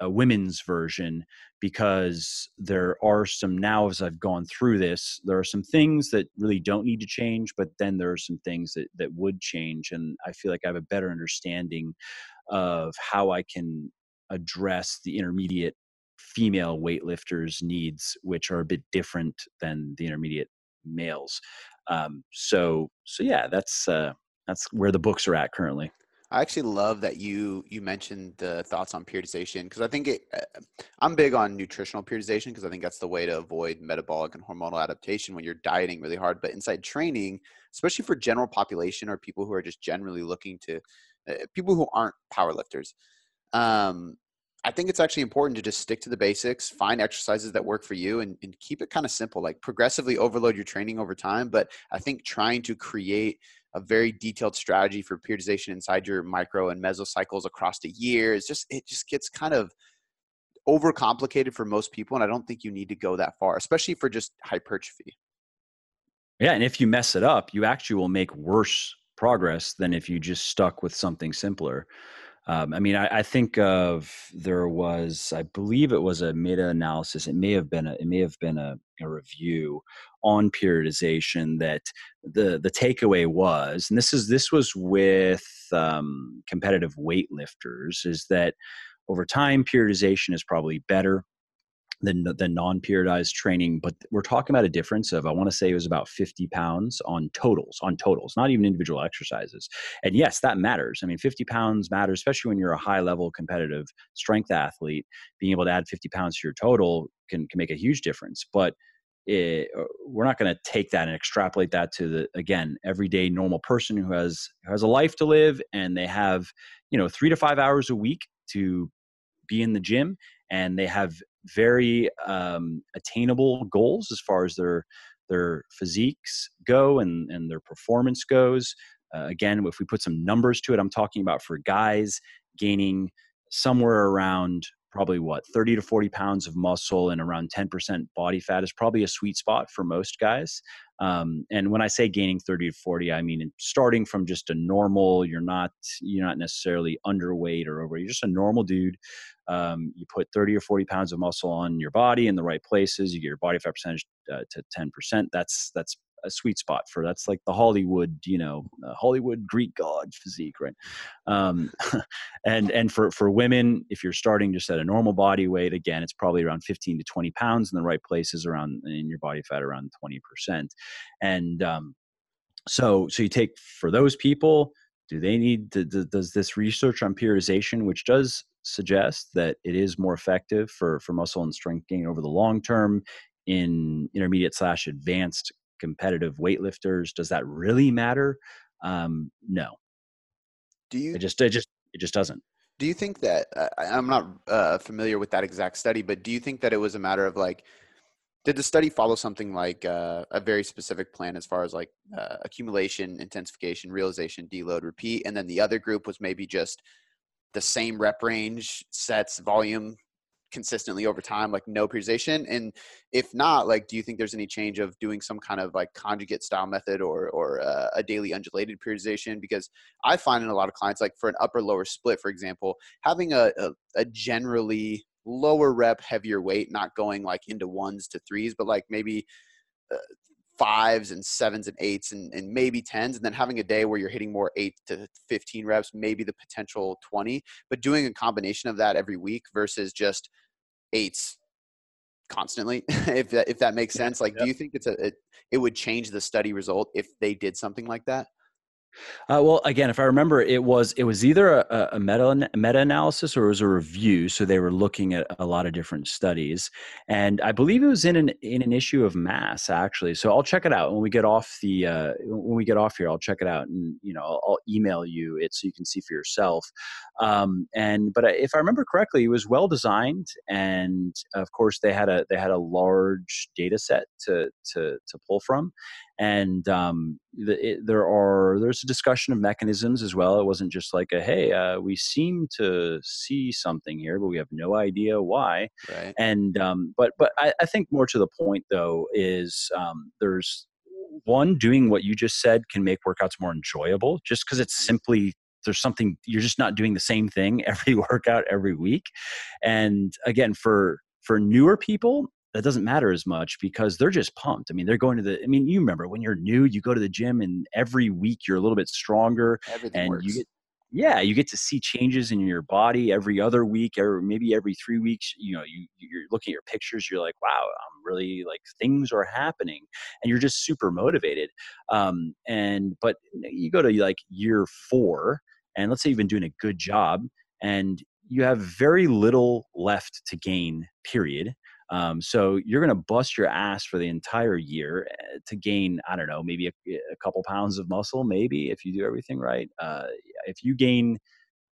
a women's version because there are some now as I've gone through this, there are some things that really don't need to change, but then there are some things that that would change, and I feel like I have a better understanding of how I can address the intermediate female weightlifters' needs, which are a bit different than the intermediate males. Um, so so yeah, that's uh, that's where the books are at currently. I actually love that you you mentioned the thoughts on periodization because I think it, uh, I'm big on nutritional periodization because I think that's the way to avoid metabolic and hormonal adaptation when you're dieting really hard. But inside training, especially for general population or people who are just generally looking to people who aren't powerlifters, um, I think it's actually important to just stick to the basics, find exercises that work for you, and, and keep it kind of simple. Like progressively overload your training over time. But I think trying to create a very detailed strategy for periodization inside your micro and mesocycles across the year. It's just it just gets kind of overcomplicated for most people, and I don't think you need to go that far, especially for just hypertrophy. Yeah, and if you mess it up, you actually will make worse progress than if you just stuck with something simpler. Um, I mean, I, I, think of there was, I believe it was a meta-analysis. It may have been a, it may have been a, a review on periodization that the the takeaway was, and this is this was with um, competitive weightlifters, is that over time periodization is probably better than the non-periodized training but we're talking about a difference of i want to say it was about 50 pounds on totals on totals not even individual exercises. And yes that matters. I mean 50 pounds matters especially when you're a high level competitive strength athlete. Being able to add 50 pounds to your total can, can make a huge difference but it, uh, we're not going to take that and extrapolate that to the again everyday normal person who has who has a life to live and they have you know three to five hours a week to be in the gym and they have very um, attainable goals as far as their their physiques go and and their performance goes. Uh, again, if we put some numbers to it, I'm talking about for guys gaining somewhere around probably what 30 to 40 pounds of muscle and around 10% body fat is probably a sweet spot for most guys um, and when i say gaining 30 to 40 i mean starting from just a normal you're not you're not necessarily underweight or over you're just a normal dude um, you put 30 or 40 pounds of muscle on your body in the right places you get your body fat percentage uh, to 10% that's that's a sweet spot for that's like the hollywood you know uh, hollywood greek god physique right? Um, and and for for women if you're starting just at a normal body weight again it's probably around 15 to 20 pounds in the right places around in your body fat around 20% and um, so so you take for those people do they need to, does this research on periodization which does suggest that it is more effective for for muscle and strength gain over the long term in intermediate slash advanced competitive weightlifters does that really matter? Um no. Do you it just it just it just doesn't. do you think that uh, i'm not uh, familiar with that exact study but do you think that it was a matter of like did the study follow something like uh, a very specific plan as far as like uh, accumulation intensification realization deload repeat and then the other group was maybe just the same rep range sets volume consistently over time like no periodization and if not like do you think there's any change of doing some kind of like conjugate style method or or uh, a daily undulated periodization? Because i find in a lot of clients like for an upper lower split for example having a, a, a generally lower rep, heavier weight, not going like into ones to threes, but like maybe uh, fives and sevens and eights and, and maybe tens, and then having a day where you're hitting more eight to 15 reps, maybe the potential 20, but doing a combination of that every week versus just eights constantly if that if that makes sense like do you think it's a it, it would change the study result if they did something like that uh, well, again, if I remember, it was it was either a, a meta meta analysis or it was a review. So they were looking at a lot of different studies, and I believe it was in an in an issue of Mass actually. So I'll check it out when we get off the uh, when we get off here. I'll check it out, and you know I'll, I'll email you it so you can see for yourself. Um, and but if I remember correctly, it was well designed, and of course they had a they had a large data set to to to pull from, and um, the, it, there are there's a discussion of mechanisms as well. It wasn't just like a hey, uh, we seem to see something here, but we have no idea why. Right. And um, but but I, I, think more to the point though is um, there's one doing what you just said can make workouts more enjoyable, just because it's mm-hmm. simply there's something you're just not doing the same thing every workout every week and again for for newer people that doesn't matter as much because they're just pumped. I mean, they're going to the. I mean, you remember when you're new, you go to the gym, and every week you're a little bit stronger, Everything and works. you get. Yeah, you get to see changes in your body every other week, or maybe every three weeks. You know, you you're looking at your pictures, you're like, wow, I'm really like things are happening, and you're just super motivated. Um, and but you go to like year four, and let's say you've been doing a good job, and you have very little left to gain. Period um, so you're going to bust your ass for the entire year eh, to gain, I don't know, maybe a, a couple pounds of muscle, maybe if you do everything right. Uh, if you gain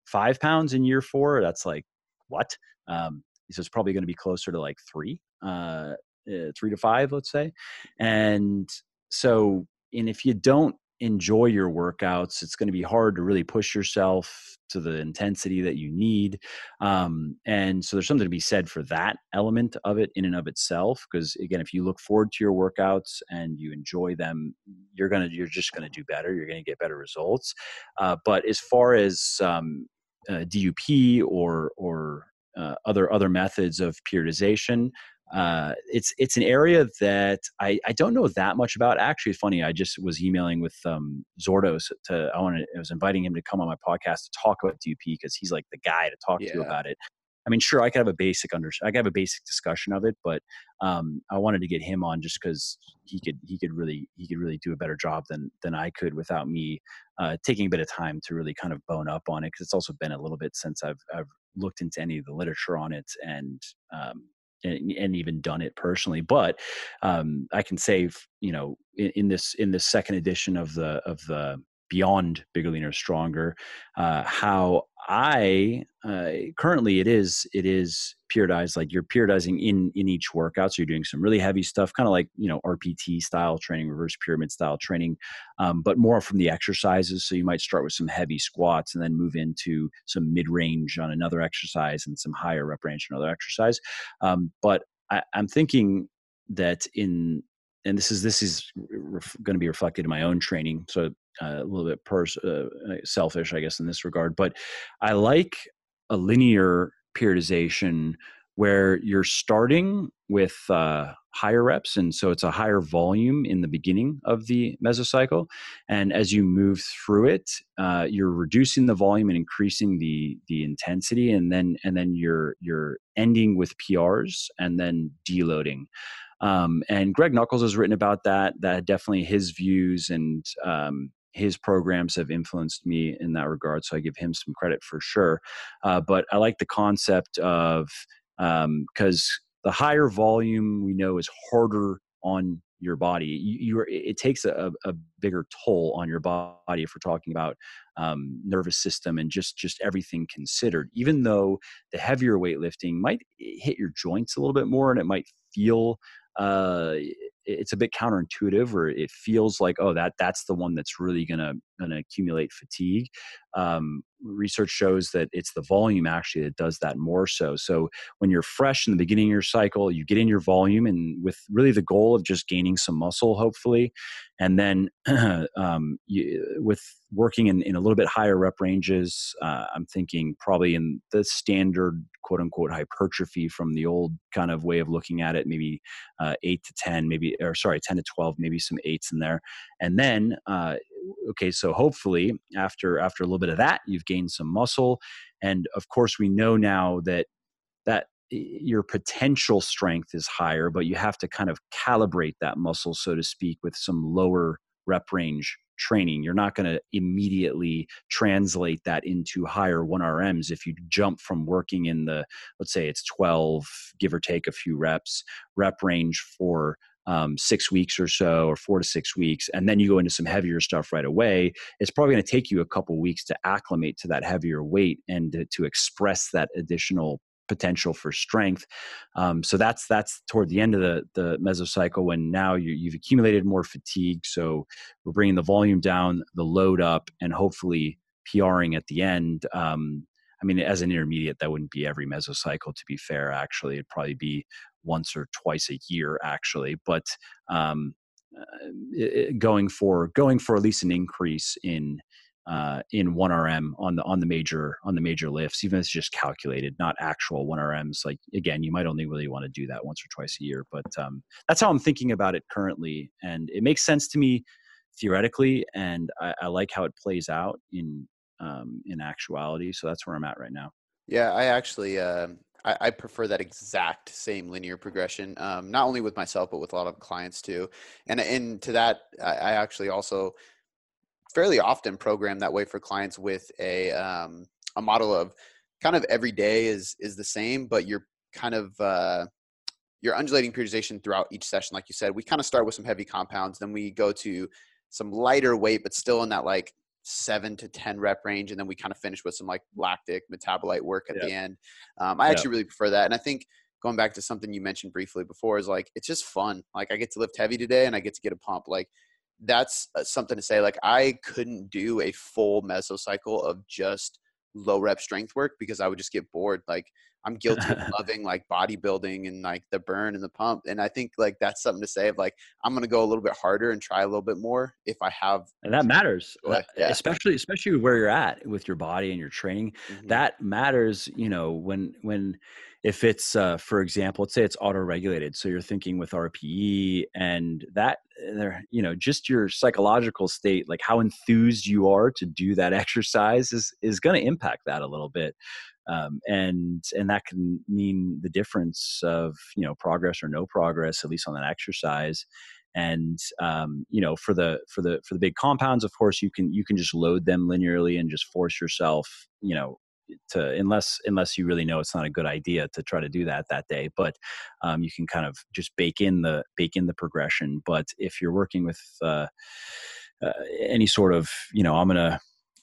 five pounds in year four, that's like what? Um, so it's probably going to be closer to like three, uh, uh, three to five, let's say. And so, and if you don't enjoy your workouts, it's going to be hard to really push yourself to the intensity that you need. Um, and so there's something to be said for that element of it in and of itself. Because again, if you look forward to your workouts and you enjoy them, you're gonna you're just gonna do better. You're gonna get better results. Uh, but as far as um, uh, DUP or or uh, other other methods of periodization uh, it's it's an area that I, I don't know that much about. Actually, funny. I just was emailing with um, Zourdos to I wanted I was inviting him to come on my podcast to talk about DUP because he's like the guy to talk yeah. to about it. I mean, sure, I could have a basic under I could have a basic discussion of it, but um, I wanted to get him on just because he could he could really he could really do a better job than than I could without me uh, taking a bit of time to really kind of bone up on it because it's also been a little bit since I've I've looked into any of the literature on it and um, and, and even done it personally. But um, I can say, you know, in, in, this in this second edition of the of the Beyond Bigger Leaner Stronger, uh, how I uh, currently it is it is periodized like you're periodizing in in each workout. So you're doing some really heavy stuff, kind of like you know RPT style training, reverse pyramid style training, um, but more from the exercises. So you might start with some heavy squats and then move into some mid range on another exercise and some higher rep range on another exercise. Um, but I, I'm thinking that in and this is this is ref, going to be reflected in my own training so a little bit pers- uh, uh, selfish i guess in this regard but i like a linear periodization where you're starting with uh, higher reps and so it's a higher volume in the beginning of the mesocycle and as you move through it uh, you're reducing the volume and increasing the the intensity and then and then you're you're ending with prs and then deloading. Um, and greg Nuckols has written about that that definitely his views and um, his programs have influenced me in that regard so i give him some credit for sure uh, but i like the concept of because um, the higher volume we know is harder on your body. You, you are, it takes a, a, bigger toll on your body if we're talking about um, nervous system and just just everything considered. Even though the heavier weightlifting might hit your joints a little bit more and it might feel uh, it's a bit counterintuitive or it feels like oh that that's the one that's really gonna gonna accumulate fatigue. Um, research shows that it's the volume actually that does that more so. So when you're fresh in the beginning of your cycle you get in your volume and with really the goal of just gaining some muscle hopefully and then um, you, with working in, in a little bit higher rep ranges uh, i'm thinking probably in the standard quote unquote hypertrophy from the old kind of way of looking at it maybe uh, 8 to 10 maybe or sorry 10 to 12 maybe some eights in there. And then uh, okay so hopefully after after a little bit of that you've gained some muscle. And of course we know now that that your potential strength is higher but you have to kind of calibrate that muscle so to speak with some lower rep range training. You're not going to immediately translate that into higher 1rms if you jump from working in the let's say it's 12 give or take a few reps rep range for um, six weeks or so, or four to six weeks, and then you go into some heavier stuff right away, it's probably going to take you a couple weeks to acclimate to that heavier weight and to, to express that additional potential for strength. Um, so that's that's toward the end of the the mesocycle when now you, have accumulated more fatigue. So we're bringing the volume down, the load up, and hopefully PRing at the end. Um, I mean, as an intermediate, that wouldn't be every mesocycle. To be fair, actually, it'd probably be once or twice a year actually but um, uh, going for going for at least an increase in uh, in 1rm on the on the major on the major lifts even if it's just calculated not actual 1rms like again you might only really want to do that once or twice a year but um, that's how i'm thinking about it currently and it makes sense to me theoretically and i, I like how it plays out in um, in actuality so that's where i'm at right now yeah i actually uh, I, I, prefer that exact same linear progression, um, not only with myself but with a lot of clients too. And and to that, I, I actually also fairly often program that way for clients with a um, a model of kind of every day is is the same, but you're kind of uh, you're undulating periodization throughout each session. Like you said, we kind of start with some heavy compounds, then we go to some lighter weight, but still in that like seven to 10 rep range. And then we kind of finish with some like lactic metabolite work at yeah. the end. Um, I yeah. actually really prefer that. And I think going back to something you mentioned briefly before is like, it's just fun. Like I get to lift heavy today and I get to get a pump. Like that's uh, something to say. Like I couldn't do a full mesocycle of just low rep strength work because I would just get bored. Like I'm guilty of loving like bodybuilding and like the burn and the pump. And I think like that's something to say of like I'm gonna go a little bit harder and try a little bit more if I have and that matters. Yeah. Especially especially where you're at with your body and your training. Mm-hmm. That matters, you know, when when if it's uh, for example let's say it's auto regulated so you're thinking with rpe and that there you know just your psychological state like how enthused you are to do that exercise is is going to impact that a little bit um, and and that can mean the difference of you know progress or no progress at least on that exercise and um, you know for the for the for the big compounds of course you can you can just load them linearly and just force yourself you know to unless unless you really know it's not a good idea to try to do that that day but um, you can kind of just bake in the bake in the progression. But if you're working with uh, uh, any sort of you know i'm gonna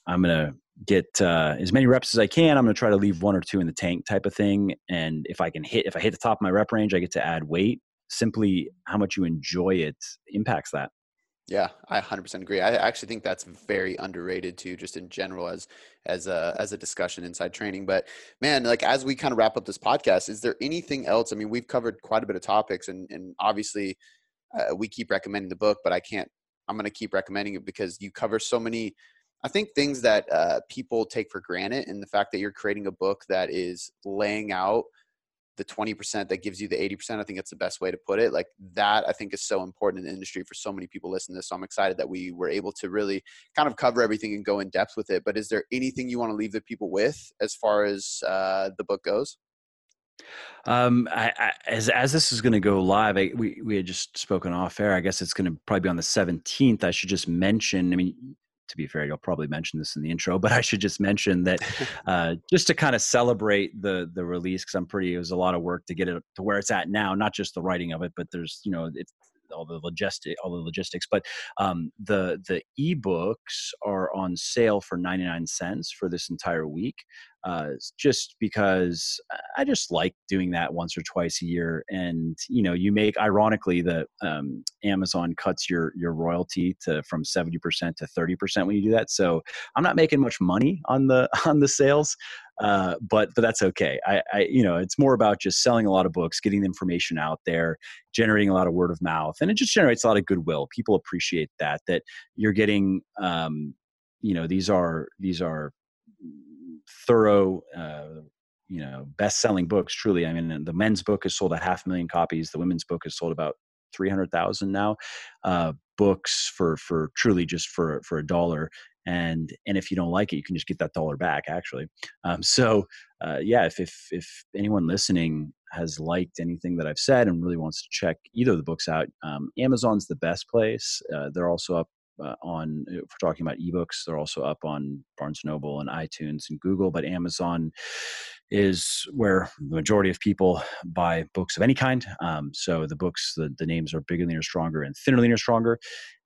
i'm gonna get uh, as many reps as i can i'm gonna try to leave one or two in the tank type of thing. And if i can hit if i hit the top of my rep range i get to add weight. Simply how much you enjoy it impacts that yeah, I 100% agree. I actually think that's very underrated too, just in general as as a as a discussion inside training. But man, like as we kind of wrap up this podcast, is there anything else? I mean, we've covered quite a bit of topics, and and obviously uh, we keep recommending the book, but I can't. I'm going to keep recommending it because you cover so many. I think things that uh, people take for granted, and the fact that you're creating a book that is laying out the 20% that gives you the 80%. I think that's the best way to put it. Like that, I think is so important in the industry for so many people listening to this. So I'm excited that we were able to really kind of cover everything and go in depth with it. But is there anything you want to leave the people with as far as uh, the book goes? Um, I, I, as as this is going to go live, I, we we had just spoken off air. I guess it's going to probably be on the seventeenth. I should just mention. I mean, to be fair, you'll probably mention this in the intro, but I should just mention that uh, just to kind of celebrate the the release because I'm pretty. It was a lot of work to get it to where it's at now. Not just the writing of it, but there's you know it's all the logistic all the logistics but um, the the ebooks are on sale for 99 cents for this entire week uh, just because I just like doing that once or twice a year. And you know, you make ironically the um, Amazon cuts your your royalty to from seventy percent to thirty percent when you do that. So I'm not making much money on the on the sales, uh, but but that's okay. I, I you know it's more about just selling a lot of books, getting the information out there, generating a lot of word of mouth, and it just generates a lot of goodwill. People appreciate that that you're getting. Um, you know these are these are thorough uh, you know best-selling books truly i mean the men's book has sold a half million copies the women's book has sold about 300000 now uh, books for for truly just for for a dollar and and if you don't like it you can just get that dollar back actually. Um, so uh, yeah if, if if anyone listening has liked anything that i've said and really wants to check either of the books out um, amazon's the best place uh, they're also up uh, on if we're talking about ebooks they're also up on barnes noble and itunes and google but amazon is where the majority of people buy books of any kind um, so the books the, the names are bigger leaner stronger and thinner leaner stronger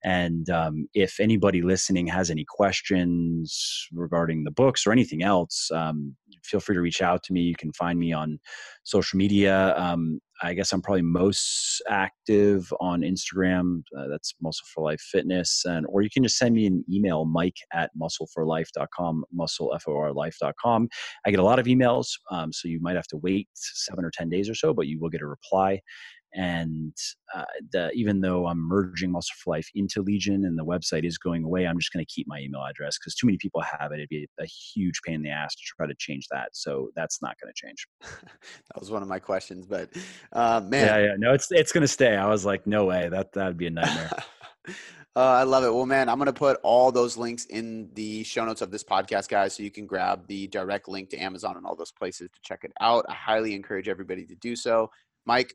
and um, if anybody listening has any questions regarding the books or anything else um, feel free to reach out to me you can find me on social media um, I guess I'm probably most active on Instagram. Uh, that's Muscle for Life Fitness, and or you can just send me an email, Mike at muscleforlife.com, muscle f o r life.com. I get a lot of emails, um, so you might have to wait seven or ten days or so, but you will get a reply. And uh, the, even though I'm merging Muscle for Life into Legion and the website is going away, I'm just going to keep my email address because too many people have it. It'd be a huge pain in the ass to try to change that. So that's not going to change. that was one of my questions, but uh, man, yeah, yeah, no, it's it's going to stay. I was like, no way, that that'd be a nightmare. Uh, I love it. Well, man, I'm going to put all those links in the show notes of this podcast, guys, so you can grab the direct link to Amazon and all those places to check it out. I highly encourage everybody to do so. Mike,